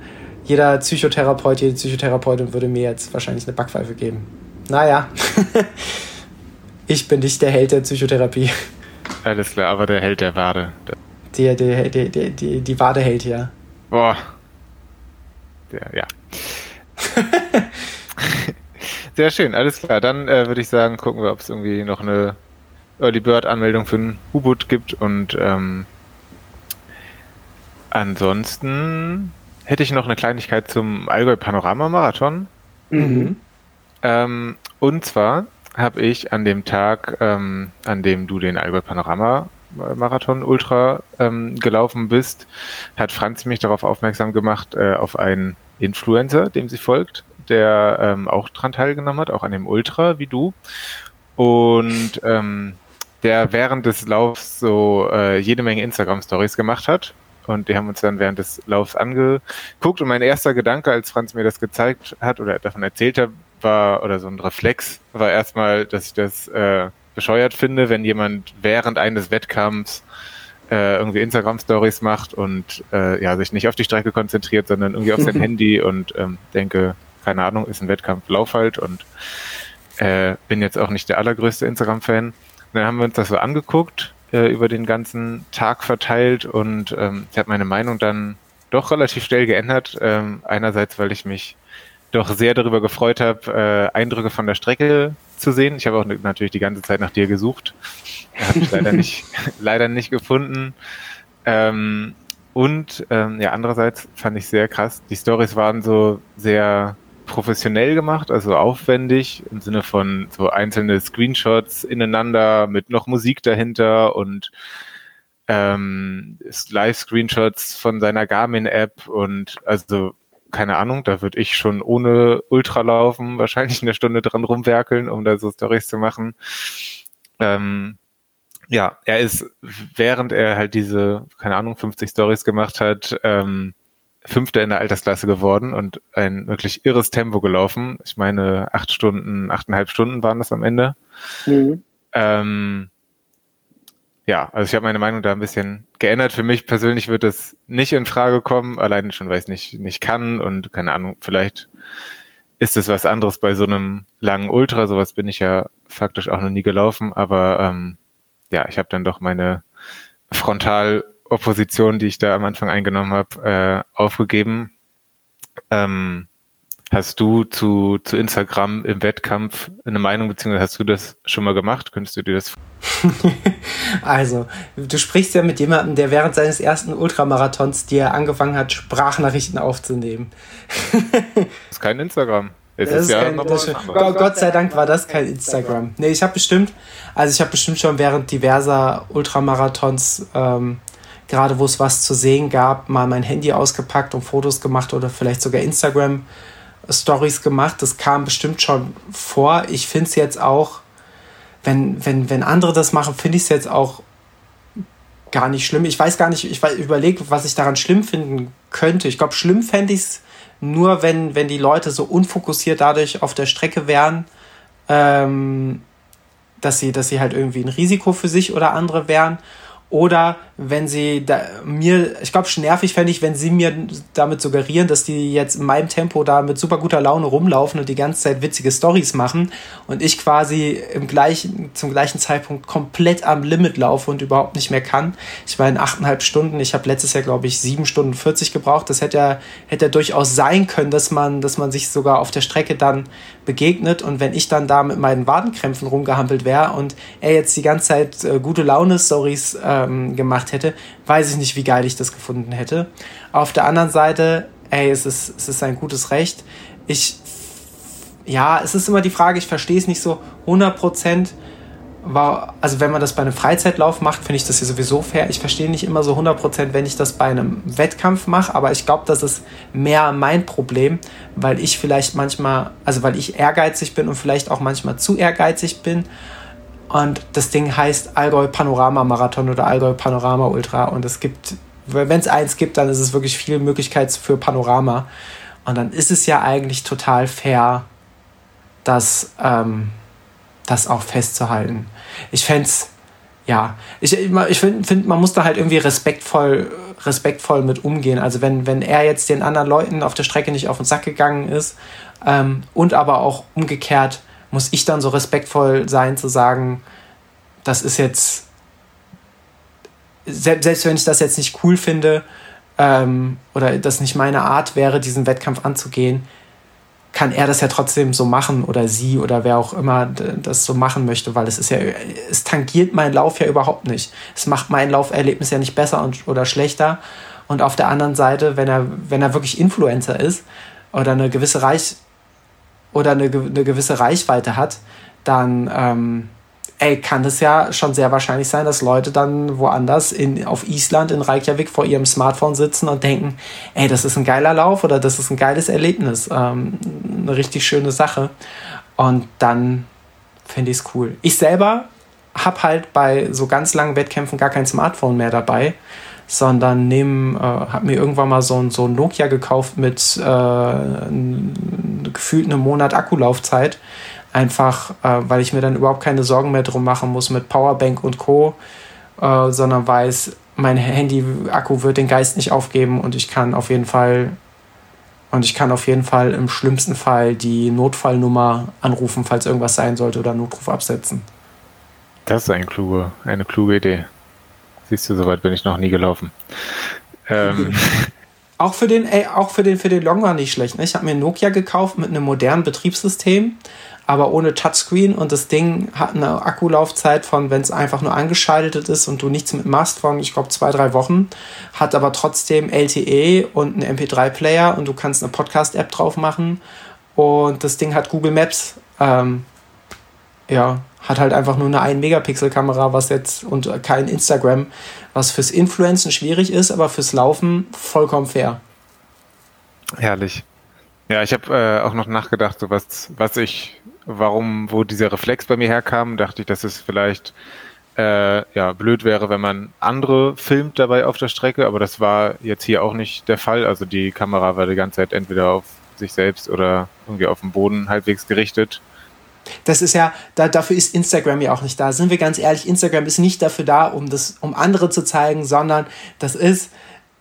jeder Psychotherapeut, jede Psychotherapeutin würde mir jetzt wahrscheinlich eine Backpfeife geben. Naja, ich bin nicht der Held der Psychotherapie. Alles klar, aber der Held der Wade. Die, die, die, die, die, die Wade hält ja. Boah. Der, ja. Sehr schön, alles klar. Dann äh, würde ich sagen, gucken wir, ob es irgendwie noch eine Early Bird Anmeldung für einen U-Boot gibt und ähm, ansonsten hätte ich noch eine Kleinigkeit zum Allgäu Panorama Marathon. Mhm. Ähm, und zwar habe ich an dem Tag, ähm, an dem du den Allgäu Panorama Marathon Ultra ähm, gelaufen bist, hat Franz mich darauf aufmerksam gemacht, äh, auf einen Influencer, dem sie folgt, der ähm, auch dran teilgenommen hat, auch an dem Ultra wie du. Und ähm, der während des Laufs so äh, jede Menge Instagram-Stories gemacht hat. Und die haben uns dann während des Laufs angeguckt. Und mein erster Gedanke, als Franz mir das gezeigt hat oder davon erzählt hat, war, oder so ein Reflex, war erstmal, dass ich das äh, bescheuert finde, wenn jemand während eines Wettkampfs äh, irgendwie Instagram-Stories macht und äh, ja, sich nicht auf die Strecke konzentriert, sondern irgendwie auf sein Handy und ähm, denke, keine Ahnung, ist ein Wettkampf, lauf halt und äh, bin jetzt auch nicht der allergrößte Instagram-Fan. Dann haben wir uns das so angeguckt, äh, über den ganzen Tag verteilt und ähm, ich habe meine Meinung dann doch relativ schnell geändert. Ähm, einerseits, weil ich mich doch sehr darüber gefreut habe, äh, Eindrücke von der Strecke zu sehen. Ich habe auch natürlich die ganze Zeit nach dir gesucht. Habe ich leider nicht, leider nicht gefunden. Ähm, und ähm, ja, andererseits fand ich sehr krass. Die Stories waren so sehr professionell gemacht, also aufwendig im Sinne von so einzelne Screenshots ineinander mit noch Musik dahinter und ähm, Live-Screenshots von seiner Garmin-App und also keine Ahnung, da würde ich schon ohne Ultra laufen, wahrscheinlich eine Stunde dran rumwerkeln, um da so Stories zu machen. Ähm, ja, er ist, während er halt diese, keine Ahnung, 50 Stories gemacht hat, ähm, Fünfter in der Altersklasse geworden und ein wirklich irres Tempo gelaufen. Ich meine, acht Stunden, achteinhalb Stunden waren das am Ende. Mhm. Ähm, ja, also ich habe meine Meinung da ein bisschen geändert. Für mich persönlich wird es nicht in Frage kommen, allein schon, weil ich es nicht, nicht kann und keine Ahnung, vielleicht ist es was anderes bei so einem langen Ultra. Sowas bin ich ja faktisch auch noch nie gelaufen, aber ähm, ja, ich habe dann doch meine frontal Opposition, die ich da am Anfang eingenommen habe, äh, aufgegeben. Ähm, hast du zu, zu Instagram im Wettkampf eine Meinung, beziehungsweise hast du das schon mal gemacht? Könntest du dir das? also, du sprichst ja mit jemandem, der während seines ersten Ultramarathons dir angefangen hat, Sprachnachrichten aufzunehmen. das ist kein Instagram. Es ist, ist ja kein, Gott, Gott sei Dank war das kein Instagram. Nee, ich habe bestimmt, also ich habe bestimmt schon während diverser Ultramarathons ähm, gerade wo es was zu sehen gab, mal mein Handy ausgepackt und Fotos gemacht oder vielleicht sogar Instagram Stories gemacht. Das kam bestimmt schon vor. Ich finde es jetzt auch, wenn, wenn, wenn andere das machen, finde ich es jetzt auch gar nicht schlimm. Ich weiß gar nicht, ich überlege, was ich daran schlimm finden könnte. Ich glaube, schlimm fände ich es nur, wenn, wenn die Leute so unfokussiert dadurch auf der Strecke wären, ähm, dass, sie, dass sie halt irgendwie ein Risiko für sich oder andere wären. Oder wenn sie da, mir, ich glaube, nervig fände ich, wenn sie mir damit suggerieren, dass die jetzt in meinem Tempo da mit super guter Laune rumlaufen und die ganze Zeit witzige Stories machen und ich quasi im gleichen, zum gleichen Zeitpunkt komplett am Limit laufe und überhaupt nicht mehr kann. Ich war in achteinhalb Stunden, ich habe letztes Jahr, glaube ich, sieben Stunden 40 gebraucht. Das hätte ja, hätte ja durchaus sein können, dass man, dass man sich sogar auf der Strecke dann begegnet und wenn ich dann da mit meinen Wadenkrämpfen rumgehampelt wäre und er jetzt die ganze Zeit äh, gute Laune-Stories ähm, gemacht hätte, weiß ich nicht, wie geil ich das gefunden hätte. Auf der anderen Seite, ey, es ist, es ist ein gutes Recht. Ich, ja, es ist immer die Frage, ich verstehe es nicht so 100 Prozent. Also wenn man das bei einem Freizeitlauf macht, finde ich das hier sowieso fair. Ich verstehe nicht immer so 100%, wenn ich das bei einem Wettkampf mache, aber ich glaube, das ist mehr mein Problem, weil ich vielleicht manchmal, also weil ich ehrgeizig bin und vielleicht auch manchmal zu ehrgeizig bin und das Ding heißt Allgäu Panorama Marathon oder Allgäu Panorama Ultra. Und es gibt, wenn es eins gibt, dann ist es wirklich viel Möglichkeit für Panorama. Und dann ist es ja eigentlich total fair, das, ähm, das auch festzuhalten. Ich fände es, ja, ich, ich finde, find, man muss da halt irgendwie respektvoll, respektvoll mit umgehen. Also wenn, wenn er jetzt den anderen Leuten auf der Strecke nicht auf den Sack gegangen ist ähm, und aber auch umgekehrt, muss ich dann so respektvoll sein zu sagen, das ist jetzt, selbst wenn ich das jetzt nicht cool finde ähm, oder das nicht meine Art wäre, diesen Wettkampf anzugehen, kann er das ja trotzdem so machen oder sie oder wer auch immer das so machen möchte, weil es ist ja, es tangiert meinen Lauf ja überhaupt nicht. Es macht mein Lauferlebnis ja nicht besser und, oder schlechter. Und auf der anderen Seite, wenn er, wenn er wirklich Influencer ist oder eine gewisse Reich, oder eine, eine gewisse Reichweite hat, dann ähm, ey, kann es ja schon sehr wahrscheinlich sein, dass Leute dann woanders in, auf Island in Reykjavik vor ihrem Smartphone sitzen und denken, ey, das ist ein geiler Lauf oder das ist ein geiles Erlebnis, ähm, eine richtig schöne Sache. Und dann finde ich es cool. Ich selber habe halt bei so ganz langen Wettkämpfen gar kein Smartphone mehr dabei sondern äh, habe mir irgendwann mal so ein, so ein Nokia gekauft mit äh, gefühlt einem Monat Akkulaufzeit. Einfach, äh, weil ich mir dann überhaupt keine Sorgen mehr drum machen muss mit Powerbank und Co., äh, sondern weiß, mein Handy-Akku wird den Geist nicht aufgeben und ich kann auf jeden Fall und ich kann auf jeden Fall im schlimmsten Fall die Notfallnummer anrufen, falls irgendwas sein sollte oder Notruf absetzen. Das ist eine kluge, eine kluge Idee. Siehst du, soweit bin ich noch nie gelaufen. Ähm. Auch für den, ey, auch für den, für den Long war nicht schlecht. Ne? Ich habe mir Nokia gekauft mit einem modernen Betriebssystem, aber ohne Touchscreen und das Ding hat eine Akkulaufzeit von, wenn es einfach nur angeschaltet ist und du nichts mit machst, von, ich glaube, zwei, drei Wochen, hat aber trotzdem LTE und einen MP3-Player und du kannst eine Podcast-App drauf machen und das Ding hat Google Maps. Ähm, ja, hat halt einfach nur eine 1-Megapixel-Kamera, was jetzt und kein Instagram, was fürs Influencen schwierig ist, aber fürs Laufen vollkommen fair. Herrlich. Ja, ich habe äh, auch noch nachgedacht, so was, was ich, warum, wo dieser Reflex bei mir herkam, dachte ich, dass es vielleicht äh, ja blöd wäre, wenn man andere filmt dabei auf der Strecke, aber das war jetzt hier auch nicht der Fall. Also die Kamera war die ganze Zeit entweder auf sich selbst oder irgendwie auf dem Boden halbwegs gerichtet das ist ja, da, dafür ist Instagram ja auch nicht da. Sind wir ganz ehrlich, Instagram ist nicht dafür da, um das, um andere zu zeigen, sondern das ist,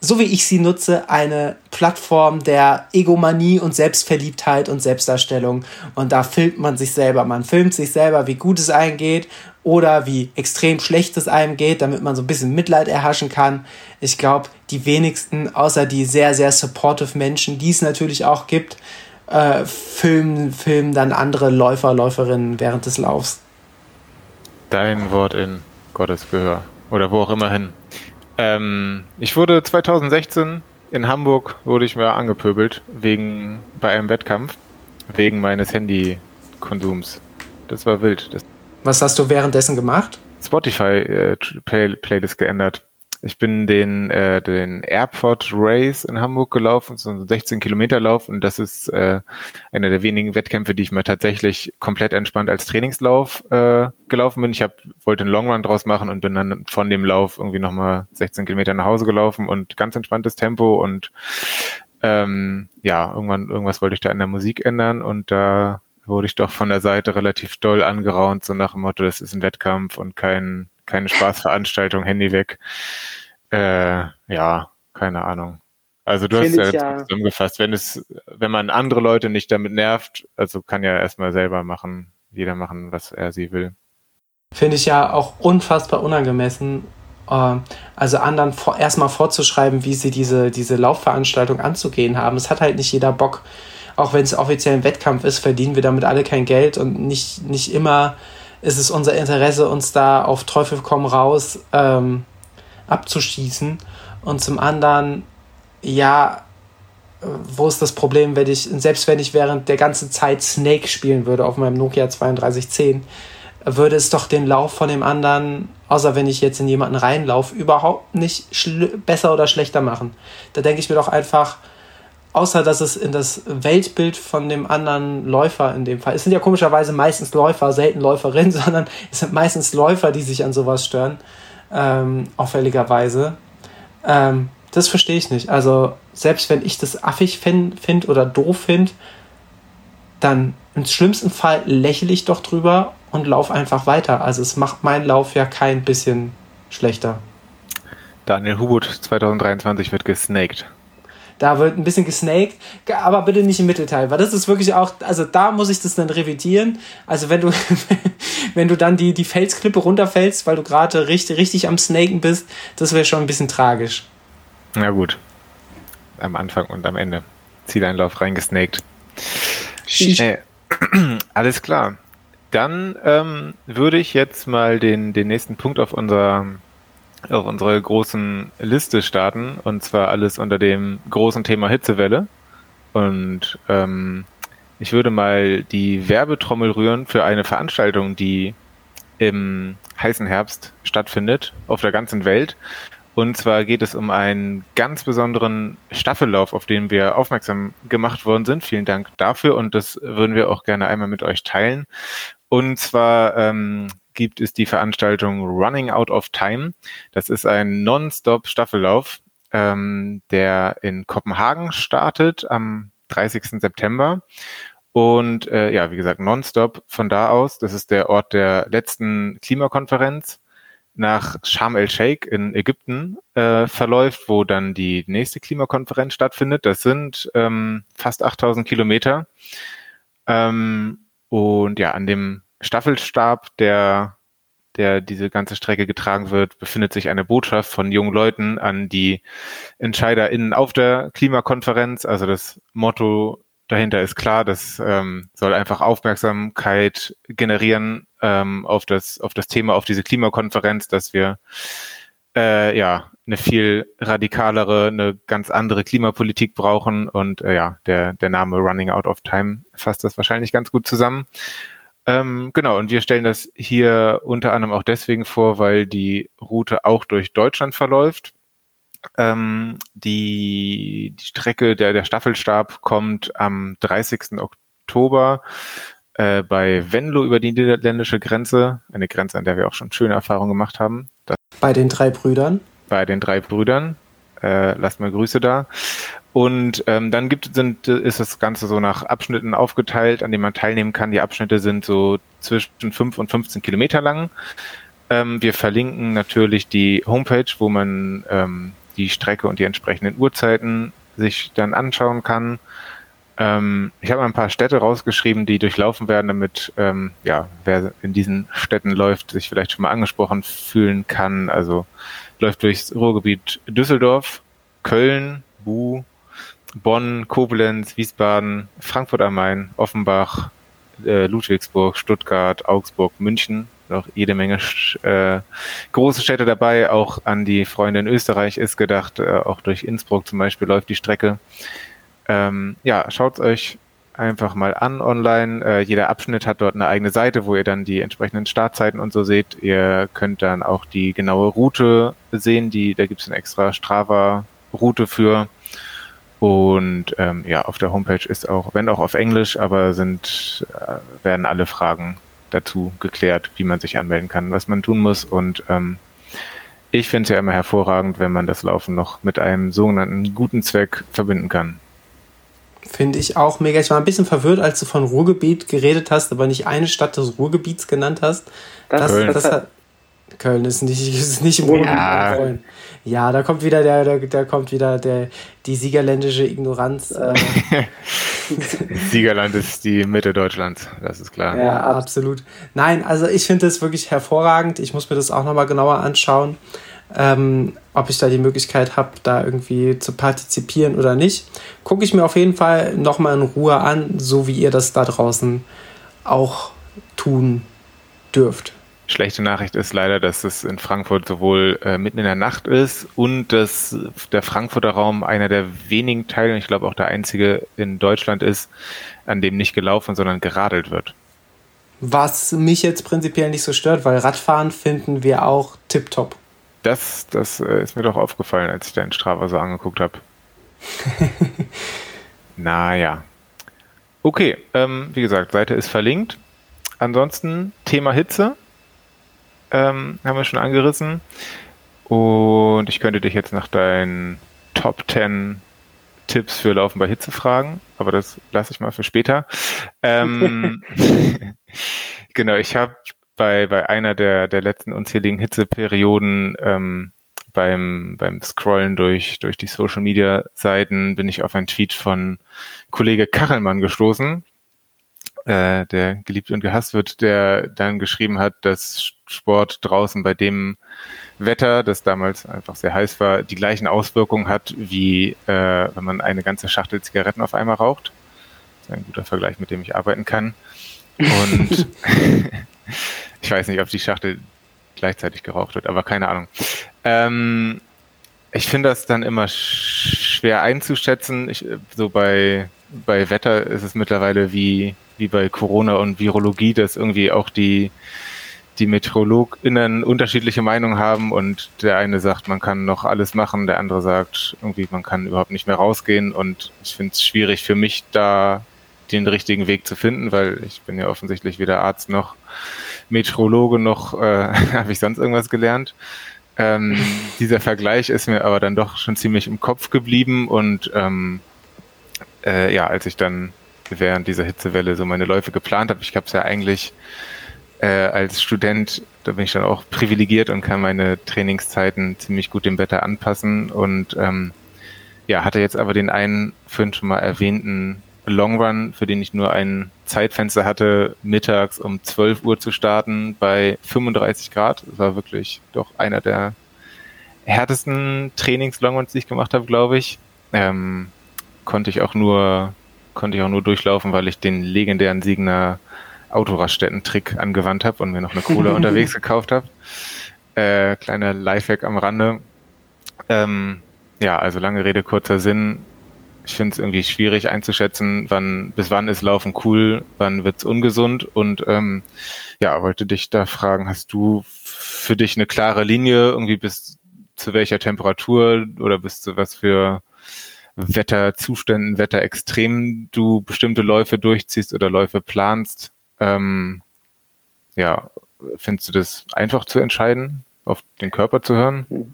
so wie ich sie nutze, eine Plattform der Egomanie und Selbstverliebtheit und Selbstdarstellung. Und da filmt man sich selber. Man filmt sich selber, wie gut es einem geht oder wie extrem schlecht es einem geht, damit man so ein bisschen Mitleid erhaschen kann. Ich glaube, die wenigsten, außer die sehr, sehr supportive Menschen, die es natürlich auch gibt, äh, filmen, filmen dann andere Läufer, Läuferinnen während des Laufs. Dein Wort in Gottes Gehör. Oder wo auch immer hin. Ähm, ich wurde 2016 in Hamburg wurde ich mir angepöbelt wegen bei einem Wettkampf wegen meines Handykonsums. Das war wild. Das Was hast du währenddessen gemacht? Spotify äh, Play Playlist geändert. Ich bin den, äh, den Airport Race in Hamburg gelaufen, so ein 16 Kilometer Lauf. Und das ist äh, einer der wenigen Wettkämpfe, die ich mir tatsächlich komplett entspannt als Trainingslauf äh, gelaufen bin. Ich hab, wollte einen Long Run draus machen und bin dann von dem Lauf irgendwie nochmal 16 Kilometer nach Hause gelaufen und ganz entspanntes Tempo. Und ähm, ja, irgendwann, irgendwas wollte ich da in der Musik ändern. Und da wurde ich doch von der Seite relativ doll angeraunt, so nach dem Motto, das ist ein Wettkampf und kein, keine Spaßveranstaltung, Handy weg. Äh, ja, keine Ahnung. Also du Find hast ja, ja zusammengefasst, wenn es, wenn man andere Leute nicht damit nervt, also kann ja erstmal selber machen, jeder machen, was er sie will. Finde ich ja auch unfassbar unangemessen, äh, also anderen vor, erstmal vorzuschreiben, wie sie diese, diese Laufveranstaltung anzugehen haben. Es hat halt nicht jeder Bock, auch wenn es offiziell ein Wettkampf ist, verdienen wir damit alle kein Geld und nicht, nicht immer ist es unser Interesse, uns da auf Teufel komm raus ähm, abzuschießen. Und zum anderen, ja, wo ist das Problem, wenn ich, selbst wenn ich während der ganzen Zeit Snake spielen würde auf meinem Nokia 3210, würde es doch den Lauf von dem anderen, außer wenn ich jetzt in jemanden reinlaufe, überhaupt nicht besser oder schlechter machen. Da denke ich mir doch einfach, außer dass es in das Weltbild von dem anderen Läufer in dem Fall, es sind ja komischerweise meistens Läufer, selten Läuferinnen, sondern es sind meistens Läufer, die sich an sowas stören, ähm, auffälligerweise. Ähm, das verstehe ich nicht. Also selbst wenn ich das affig finde find oder doof finde, dann im schlimmsten Fall lächle ich doch drüber und laufe einfach weiter. Also es macht meinen Lauf ja kein bisschen schlechter. Daniel Hubert 2023 wird gesnaked. Da wird ein bisschen gesnaked, aber bitte nicht im Mittelteil, weil das ist wirklich auch, also da muss ich das dann revidieren. Also wenn du, wenn du dann die, die Felsklippe runterfällst, weil du gerade richtig, richtig am Snaken bist, das wäre schon ein bisschen tragisch. Na gut. Am Anfang und am Ende. Zieleinlauf reingesnaked. Äh, alles klar. Dann ähm, würde ich jetzt mal den, den nächsten Punkt auf unserer auf unserer großen Liste starten und zwar alles unter dem großen Thema Hitzewelle. Und ähm, ich würde mal die Werbetrommel rühren für eine Veranstaltung, die im heißen Herbst stattfindet auf der ganzen Welt. Und zwar geht es um einen ganz besonderen Staffellauf, auf den wir aufmerksam gemacht worden sind. Vielen Dank dafür und das würden wir auch gerne einmal mit euch teilen. Und zwar ähm, gibt es die Veranstaltung Running Out of Time. Das ist ein Non-Stop Staffellauf, ähm, der in Kopenhagen startet am 30. September. Und äh, ja, wie gesagt, nonstop von da aus. Das ist der Ort der letzten Klimakonferenz nach Sharm el-Sheikh in Ägypten äh, verläuft, wo dann die nächste Klimakonferenz stattfindet. Das sind ähm, fast 8000 Kilometer. Ähm, und ja, an dem Staffelstab, der, der diese ganze Strecke getragen wird, befindet sich eine Botschaft von jungen Leuten an die EntscheiderInnen auf der Klimakonferenz. Also das Motto dahinter ist klar, das ähm, soll einfach Aufmerksamkeit generieren ähm, auf das auf das Thema, auf diese Klimakonferenz, dass wir äh, ja eine viel radikalere, eine ganz andere Klimapolitik brauchen und äh, ja der der Name Running Out of Time fasst das wahrscheinlich ganz gut zusammen. Ähm, genau, und wir stellen das hier unter anderem auch deswegen vor, weil die Route auch durch Deutschland verläuft. Ähm, die, die Strecke, der, der Staffelstab kommt am 30. Oktober äh, bei Venlo über die niederländische Grenze, eine Grenze, an der wir auch schon schöne Erfahrungen gemacht haben. Das bei den drei Brüdern? Bei den drei Brüdern. Äh, lasst mal Grüße da. Und ähm, dann gibt sind ist das Ganze so nach Abschnitten aufgeteilt, an denen man teilnehmen kann. Die Abschnitte sind so zwischen 5 und 15 Kilometer lang. Ähm, wir verlinken natürlich die Homepage, wo man ähm, die Strecke und die entsprechenden Uhrzeiten sich dann anschauen kann. Ähm, ich habe ein paar Städte rausgeschrieben, die durchlaufen werden, damit ähm, ja, wer in diesen Städten läuft, sich vielleicht schon mal angesprochen fühlen kann. Also läuft durchs Ruhrgebiet Düsseldorf, Köln, Bu, Bonn, Koblenz, Wiesbaden, Frankfurt am Main, Offenbach, äh, Ludwigsburg, Stuttgart, Augsburg, München. Noch jede Menge äh, große Städte dabei. Auch an die Freunde in Österreich ist gedacht. Äh, auch durch Innsbruck zum Beispiel läuft die Strecke. Ähm, ja, schaut euch einfach mal an online. Äh, jeder Abschnitt hat dort eine eigene Seite, wo ihr dann die entsprechenden Startzeiten und so seht. Ihr könnt dann auch die genaue Route sehen, die, da gibt es eine extra Strava-Route für. Und ähm, ja, auf der Homepage ist auch, wenn auch auf Englisch, aber sind, äh, werden alle Fragen dazu geklärt, wie man sich anmelden kann, was man tun muss. Und ähm, ich finde es ja immer hervorragend, wenn man das Laufen noch mit einem sogenannten guten Zweck verbinden kann. Finde ich auch mega. Ich war ein bisschen verwirrt, als du von Ruhrgebiet geredet hast, aber nicht eine Stadt des Ruhrgebiets genannt hast. Das, das, Köln. Das hat, Köln ist nicht, ist nicht im Ruhrgebiet. Ja. ja, da kommt wieder der, der, da kommt wieder der, die siegerländische Ignoranz. Äh. Siegerland ist die Mitte Deutschlands, das ist klar. Ja, absolut. Nein, also ich finde das wirklich hervorragend. Ich muss mir das auch nochmal genauer anschauen ähm, ob ich da die Möglichkeit habe, da irgendwie zu partizipieren oder nicht. Gucke ich mir auf jeden Fall nochmal in Ruhe an, so wie ihr das da draußen auch tun dürft. Schlechte Nachricht ist leider, dass es in Frankfurt sowohl äh, mitten in der Nacht ist und dass der Frankfurter Raum einer der wenigen Teile, ich glaube auch der einzige in Deutschland ist, an dem nicht gelaufen, sondern geradelt wird. Was mich jetzt prinzipiell nicht so stört, weil Radfahren finden wir auch tipptopp. Das, das äh, ist mir doch aufgefallen, als ich deinen Strava so angeguckt habe. naja. Okay, ähm, wie gesagt, Seite ist verlinkt. Ansonsten Thema Hitze ähm, haben wir schon angerissen. Und ich könnte dich jetzt nach deinen Top 10 Tipps für Laufen bei Hitze fragen, aber das lasse ich mal für später. Ähm, genau, ich habe bei, bei einer der, der letzten unzähligen Hitzeperioden ähm, beim, beim Scrollen durch, durch die Social Media Seiten bin ich auf einen Tweet von Kollege Kachelmann gestoßen, äh, der geliebt und gehasst wird, der dann geschrieben hat, dass Sport draußen bei dem Wetter, das damals einfach sehr heiß war, die gleichen Auswirkungen hat, wie äh, wenn man eine ganze Schachtel Zigaretten auf einmal raucht. Das ist ein guter Vergleich, mit dem ich arbeiten kann. Und Ich weiß nicht, ob die Schachtel gleichzeitig geraucht wird, aber keine Ahnung. Ähm, ich finde das dann immer schwer einzuschätzen. Ich, so bei, bei Wetter ist es mittlerweile wie, wie bei Corona und Virologie, dass irgendwie auch die, die MeteorologInnen unterschiedliche Meinungen haben und der eine sagt, man kann noch alles machen, der andere sagt, irgendwie, man kann überhaupt nicht mehr rausgehen und ich finde es schwierig für mich, da den richtigen Weg zu finden, weil ich bin ja offensichtlich weder Arzt noch Meteorologe noch äh, habe ich sonst irgendwas gelernt. Ähm, dieser Vergleich ist mir aber dann doch schon ziemlich im Kopf geblieben und ähm, äh, ja, als ich dann während dieser Hitzewelle so meine Läufe geplant habe, ich habe es ja eigentlich äh, als Student, da bin ich dann auch privilegiert und kann meine Trainingszeiten ziemlich gut dem Wetter anpassen und ähm, ja, hatte jetzt aber den einen vorhin schon mal erwähnten Long Run, für den ich nur ein Zeitfenster hatte, mittags um 12 Uhr zu starten bei 35 Grad. Das war wirklich doch einer der härtesten Trainings-Longruns, die ich gemacht habe, glaube ich. Ähm, konnte ich auch nur konnte ich auch nur durchlaufen, weil ich den legendären Siegner Autoraststätten-Trick angewandt habe und mir noch eine Kohle unterwegs gekauft habe. Äh, kleiner Lifehack am Rande. Ähm, ja, also lange Rede, kurzer Sinn ich finde es irgendwie schwierig einzuschätzen, wann bis wann ist Laufen cool, wann wird's ungesund und ähm, ja, wollte dich da fragen, hast du für dich eine klare Linie irgendwie bis zu welcher Temperatur oder bis zu was für Wetterzuständen, Wetterextremen du bestimmte Läufe durchziehst oder Läufe planst? Ähm, ja, findest du das einfach zu entscheiden, auf den Körper zu hören?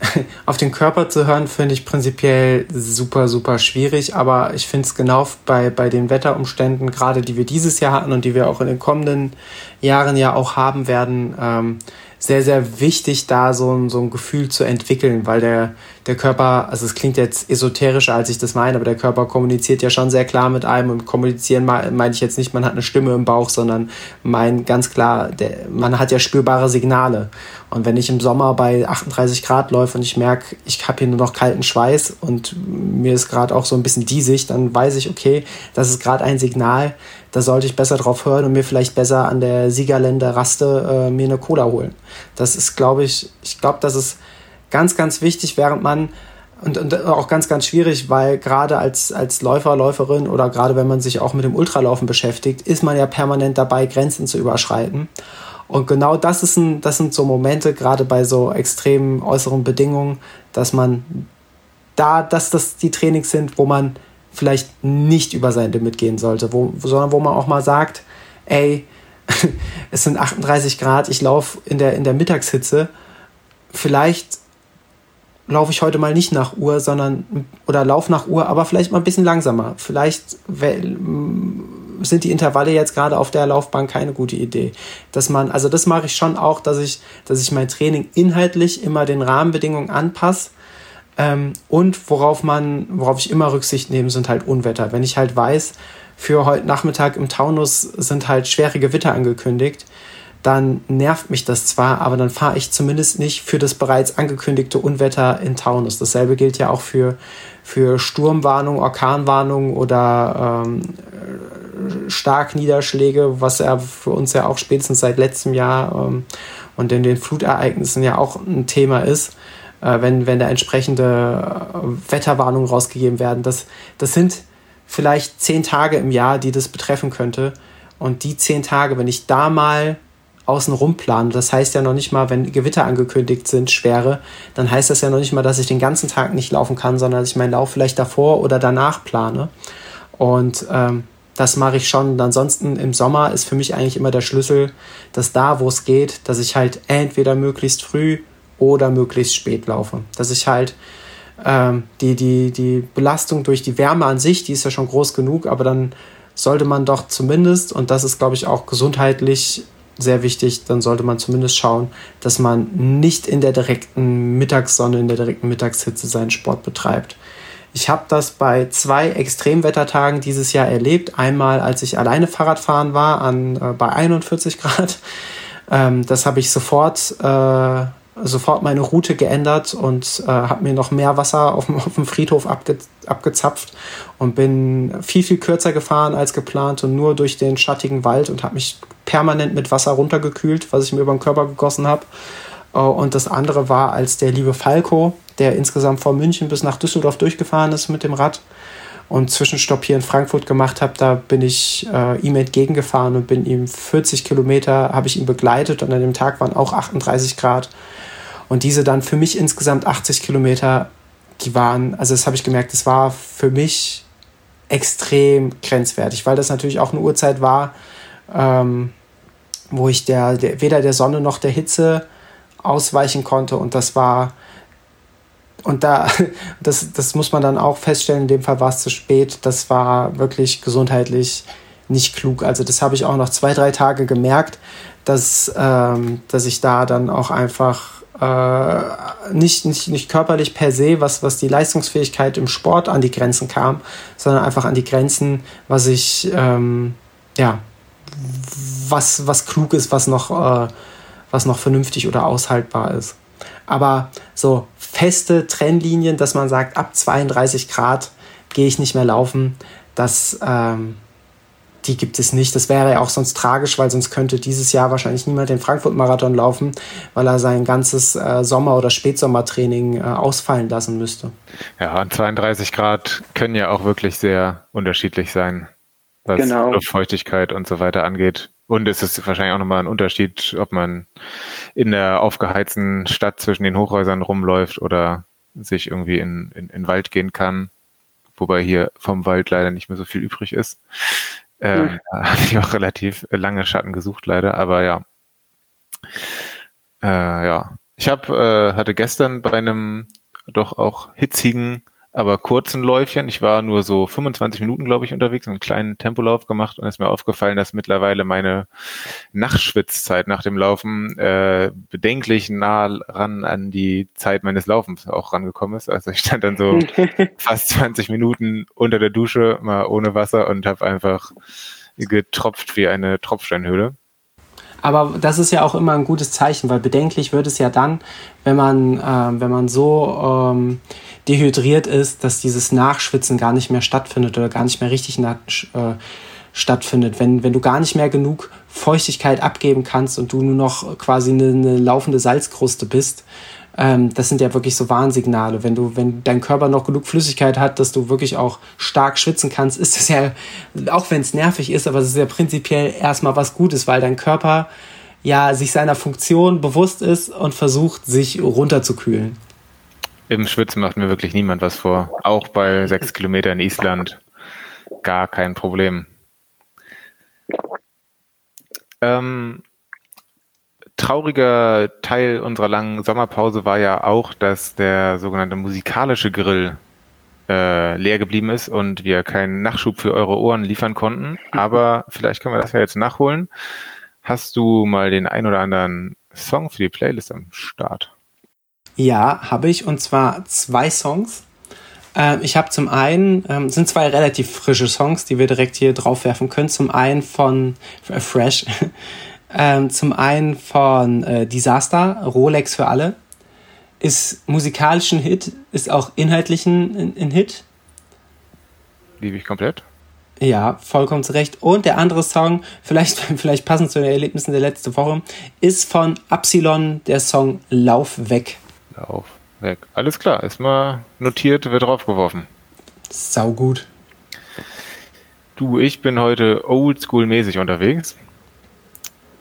Auf den Körper zu hören, finde ich prinzipiell super, super schwierig. Aber ich finde es genau bei, bei den Wetterumständen, gerade die wir dieses Jahr hatten und die wir auch in den kommenden Jahren ja auch haben werden, ähm, sehr, sehr wichtig, da so ein, so ein Gefühl zu entwickeln, weil der, der Körper, also es klingt jetzt esoterischer, als ich das meine, aber der Körper kommuniziert ja schon sehr klar mit einem und kommunizieren meine ich jetzt nicht, man hat eine Stimme im Bauch, sondern mein ganz klar, der, man hat ja spürbare Signale. Und wenn ich im Sommer bei 38 Grad läufe und ich merke, ich habe hier nur noch kalten Schweiß und mir ist gerade auch so ein bisschen diesig, dann weiß ich, okay, das ist gerade ein Signal, da sollte ich besser drauf hören und mir vielleicht besser an der Siegerländer Raste äh, mir eine Cola holen. Das ist, glaube ich, ich glaube, das ist ganz, ganz wichtig, während man und, und auch ganz, ganz schwierig, weil gerade als, als Läufer, Läuferin oder gerade wenn man sich auch mit dem Ultralaufen beschäftigt, ist man ja permanent dabei, Grenzen zu überschreiten. Und genau das, ist ein, das sind so Momente, gerade bei so extremen äußeren Bedingungen, dass man da, dass das die Trainings sind, wo man vielleicht nicht über sein Limit gehen sollte, wo, sondern wo man auch mal sagt, ey, es sind 38 Grad, ich laufe in der, in der Mittagshitze, vielleicht laufe ich heute mal nicht nach Uhr, sondern oder laufe nach Uhr, aber vielleicht mal ein bisschen langsamer. Vielleicht sind die Intervalle jetzt gerade auf der Laufbahn keine gute Idee. Dass man, also das mache ich schon auch, dass ich, dass ich mein Training inhaltlich immer den Rahmenbedingungen anpasse. Ähm, und worauf man, worauf ich immer Rücksicht nehme, sind halt Unwetter. Wenn ich halt weiß, für heute Nachmittag im Taunus sind halt schwere Gewitter angekündigt, dann nervt mich das zwar, aber dann fahre ich zumindest nicht für das bereits angekündigte Unwetter in Taunus. Dasselbe gilt ja auch für, für Sturmwarnung, Orkanwarnung oder ähm, Starkniederschläge, was ja für uns ja auch spätestens seit letztem Jahr ähm, und in den Flutereignissen ja auch ein Thema ist, wenn, wenn da entsprechende äh, Wetterwarnungen rausgegeben werden. Das, das sind vielleicht zehn Tage im Jahr, die das betreffen könnte. Und die zehn Tage, wenn ich da mal außenrum planen. Das heißt ja noch nicht mal, wenn Gewitter angekündigt sind, schwere, dann heißt das ja noch nicht mal, dass ich den ganzen Tag nicht laufen kann, sondern dass ich meinen Lauf vielleicht davor oder danach plane. Und ähm, das mache ich schon. Und ansonsten im Sommer ist für mich eigentlich immer der Schlüssel, dass da, wo es geht, dass ich halt entweder möglichst früh oder möglichst spät laufe. Dass ich halt ähm, die, die, die Belastung durch die Wärme an sich, die ist ja schon groß genug, aber dann sollte man doch zumindest, und das ist, glaube ich, auch gesundheitlich sehr wichtig, dann sollte man zumindest schauen, dass man nicht in der direkten Mittagssonne, in der direkten Mittagshitze seinen Sport betreibt. Ich habe das bei zwei Extremwettertagen dieses Jahr erlebt. Einmal, als ich alleine Fahrrad fahren war, an, äh, bei 41 Grad. Ähm, das habe ich sofort äh, sofort meine Route geändert und äh, habe mir noch mehr Wasser auf dem, Friedhof abge, abgezapft und bin viel, viel kürzer gefahren als geplant und nur durch den schattigen Wald und habe mich permanent mit Wasser runtergekühlt, was ich mir über den Körper gegossen habe. Äh, und das andere war, als der liebe Falco, der insgesamt von München bis nach Düsseldorf durchgefahren ist mit dem Rad und Zwischenstopp hier in Frankfurt gemacht habe, da bin ich äh, ihm entgegengefahren und bin ihm 40 Kilometer, habe ich ihn begleitet und an dem Tag waren auch 38 Grad. Und diese dann für mich insgesamt 80 Kilometer, die waren, also das habe ich gemerkt, das war für mich extrem grenzwertig, weil das natürlich auch eine Uhrzeit war, ähm, wo ich der, der, weder der Sonne noch der Hitze ausweichen konnte. Und das war, und da, das, das muss man dann auch feststellen, in dem Fall war es zu spät. Das war wirklich gesundheitlich nicht klug. Also das habe ich auch noch zwei, drei Tage gemerkt, dass, ähm, dass ich da dann auch einfach äh, nicht, nicht, nicht körperlich per se, was, was die Leistungsfähigkeit im Sport an die Grenzen kam, sondern einfach an die Grenzen, was ich, ähm, ja, was, was klug ist, was noch, äh, was noch vernünftig oder aushaltbar ist. Aber so feste Trennlinien, dass man sagt, ab 32 Grad gehe ich nicht mehr laufen, das, ähm, die gibt es nicht. Das wäre ja auch sonst tragisch, weil sonst könnte dieses Jahr wahrscheinlich niemand den Frankfurt-Marathon laufen, weil er sein ganzes äh, Sommer- oder Spätsommertraining äh, ausfallen lassen müsste. Ja, und 32 Grad können ja auch wirklich sehr unterschiedlich sein, was genau. Luftfeuchtigkeit und so weiter angeht. Und es ist wahrscheinlich auch nochmal ein Unterschied, ob man in der aufgeheizten Stadt zwischen den Hochhäusern rumläuft oder sich irgendwie in, in, in Wald gehen kann. Wobei hier vom Wald leider nicht mehr so viel übrig ist. Ähm, Da habe ich auch relativ lange Schatten gesucht, leider, aber ja. Äh, ja. Ich hab, äh, hatte gestern bei einem doch auch hitzigen aber kurzen Läufchen. Ich war nur so 25 Minuten, glaube ich, unterwegs, einen kleinen Tempolauf gemacht und es ist mir aufgefallen, dass mittlerweile meine Nachschwitzzeit nach dem Laufen äh, bedenklich nah ran an die Zeit meines Laufens auch rangekommen ist. Also ich stand dann so fast 20 Minuten unter der Dusche, mal ohne Wasser und habe einfach getropft wie eine Tropfsteinhöhle. Aber das ist ja auch immer ein gutes Zeichen, weil bedenklich wird es ja dann, wenn man, äh, wenn man so ähm, dehydriert ist, dass dieses Nachschwitzen gar nicht mehr stattfindet oder gar nicht mehr richtig nach, äh, stattfindet. Wenn, wenn du gar nicht mehr genug Feuchtigkeit abgeben kannst und du nur noch quasi eine, eine laufende Salzkruste bist, ähm, das sind ja wirklich so Warnsignale. Wenn du, wenn dein Körper noch genug Flüssigkeit hat, dass du wirklich auch stark schwitzen kannst, ist das ja, auch wenn es nervig ist, aber es ist ja prinzipiell erstmal was Gutes, weil dein Körper ja sich seiner Funktion bewusst ist und versucht, sich runterzukühlen. Im Schwitzen macht mir wirklich niemand was vor. Auch bei sechs Kilometern in Island gar kein Problem. Ähm, trauriger Teil unserer langen Sommerpause war ja auch, dass der sogenannte musikalische Grill äh, leer geblieben ist und wir keinen Nachschub für eure Ohren liefern konnten. Aber vielleicht können wir das ja jetzt nachholen. Hast du mal den ein oder anderen Song für die Playlist am Start? Ja, habe ich und zwar zwei Songs. Ähm, ich habe zum einen, ähm, sind zwei relativ frische Songs, die wir direkt hier draufwerfen können. Zum einen von Fresh, ähm, zum einen von äh, Disaster, Rolex für alle. Ist musikalisch ein Hit, ist auch inhaltlich ein, Hit. Liebe ich komplett. Ja, vollkommen zu Recht. Und der andere Song, vielleicht, vielleicht passend zu den Erlebnissen der letzten Woche, ist von Absilon der Song Lauf weg. Lauf weg. Alles klar, ist mal notiert, wird draufgeworfen. Sau gut. Du, ich bin heute oldschool-mäßig unterwegs.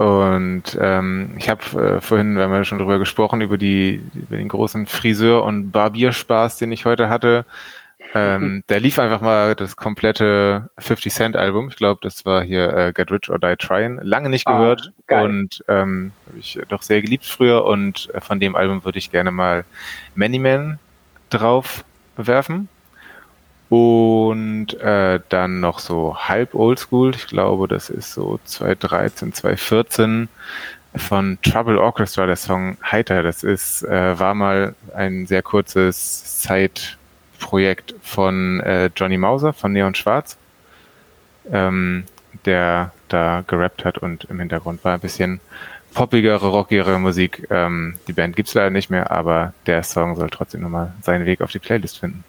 Und ähm, ich habe äh, vorhin, wir haben ja schon drüber gesprochen, über, die, über den großen Friseur- und Barbierspaß, den ich heute hatte. Ähm, der lief einfach mal das komplette 50 Cent Album. Ich glaube, das war hier äh, Get Rich or Die Tryin'. Lange nicht ah, gehört ah, und ähm, habe ich doch sehr geliebt früher. Und äh, von dem Album würde ich gerne mal Many Men drauf bewerfen. Und äh, dann noch so halb oldschool. Ich glaube, das ist so 2013, 2014 von Trouble Orchestra, der Song Heiter. Das ist, äh, war mal ein sehr kurzes Zeit Projekt von äh, Johnny Mauser von Neon Schwarz, ähm, der da gerappt hat und im Hintergrund war ein bisschen poppigere, rockigere Musik. Ähm, die Band gibt es leider nicht mehr, aber der Song soll trotzdem nochmal seinen Weg auf die Playlist finden.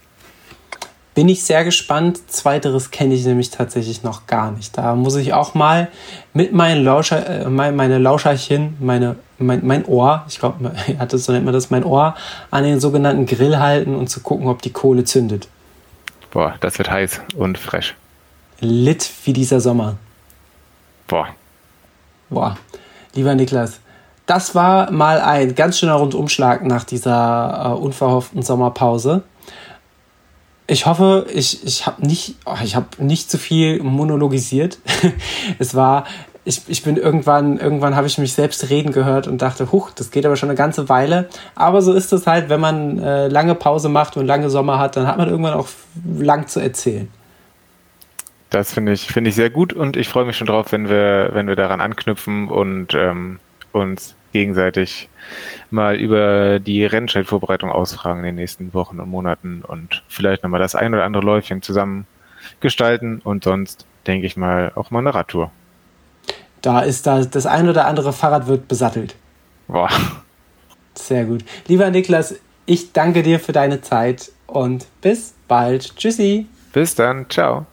Bin ich sehr gespannt. Zweiteres kenne ich nämlich tatsächlich noch gar nicht. Da muss ich auch mal mit meinen Lauscher, äh, meine Lauscherchen, meine mein, mein Ohr, ich glaube, so nennt man das, mein Ohr an den sogenannten Grill halten und zu gucken, ob die Kohle zündet. Boah, das wird heiß und fresh. Lit wie dieser Sommer. Boah. Boah. Lieber Niklas, das war mal ein ganz schöner Rundumschlag nach dieser äh, unverhofften Sommerpause. Ich hoffe, ich, ich habe nicht, oh, hab nicht zu viel monologisiert. es war ich, ich bin irgendwann, irgendwann habe ich mich selbst reden gehört und dachte, huch, das geht aber schon eine ganze Weile. Aber so ist es halt, wenn man äh, lange Pause macht und lange Sommer hat, dann hat man irgendwann auch lang zu erzählen. Das finde ich, finde ich sehr gut und ich freue mich schon drauf, wenn wir, wenn wir daran anknüpfen und ähm, uns gegenseitig mal über die Rennscheidvorbereitung ausfragen in den nächsten Wochen und Monaten und vielleicht nochmal das ein oder andere Läufchen zusammen gestalten und sonst denke ich mal auch mal eine Radtour. Da ist da das ein oder andere Fahrrad wird besattelt. Boah. Sehr gut. Lieber Niklas, ich danke dir für deine Zeit und bis bald. Tschüssi. Bis dann. Ciao.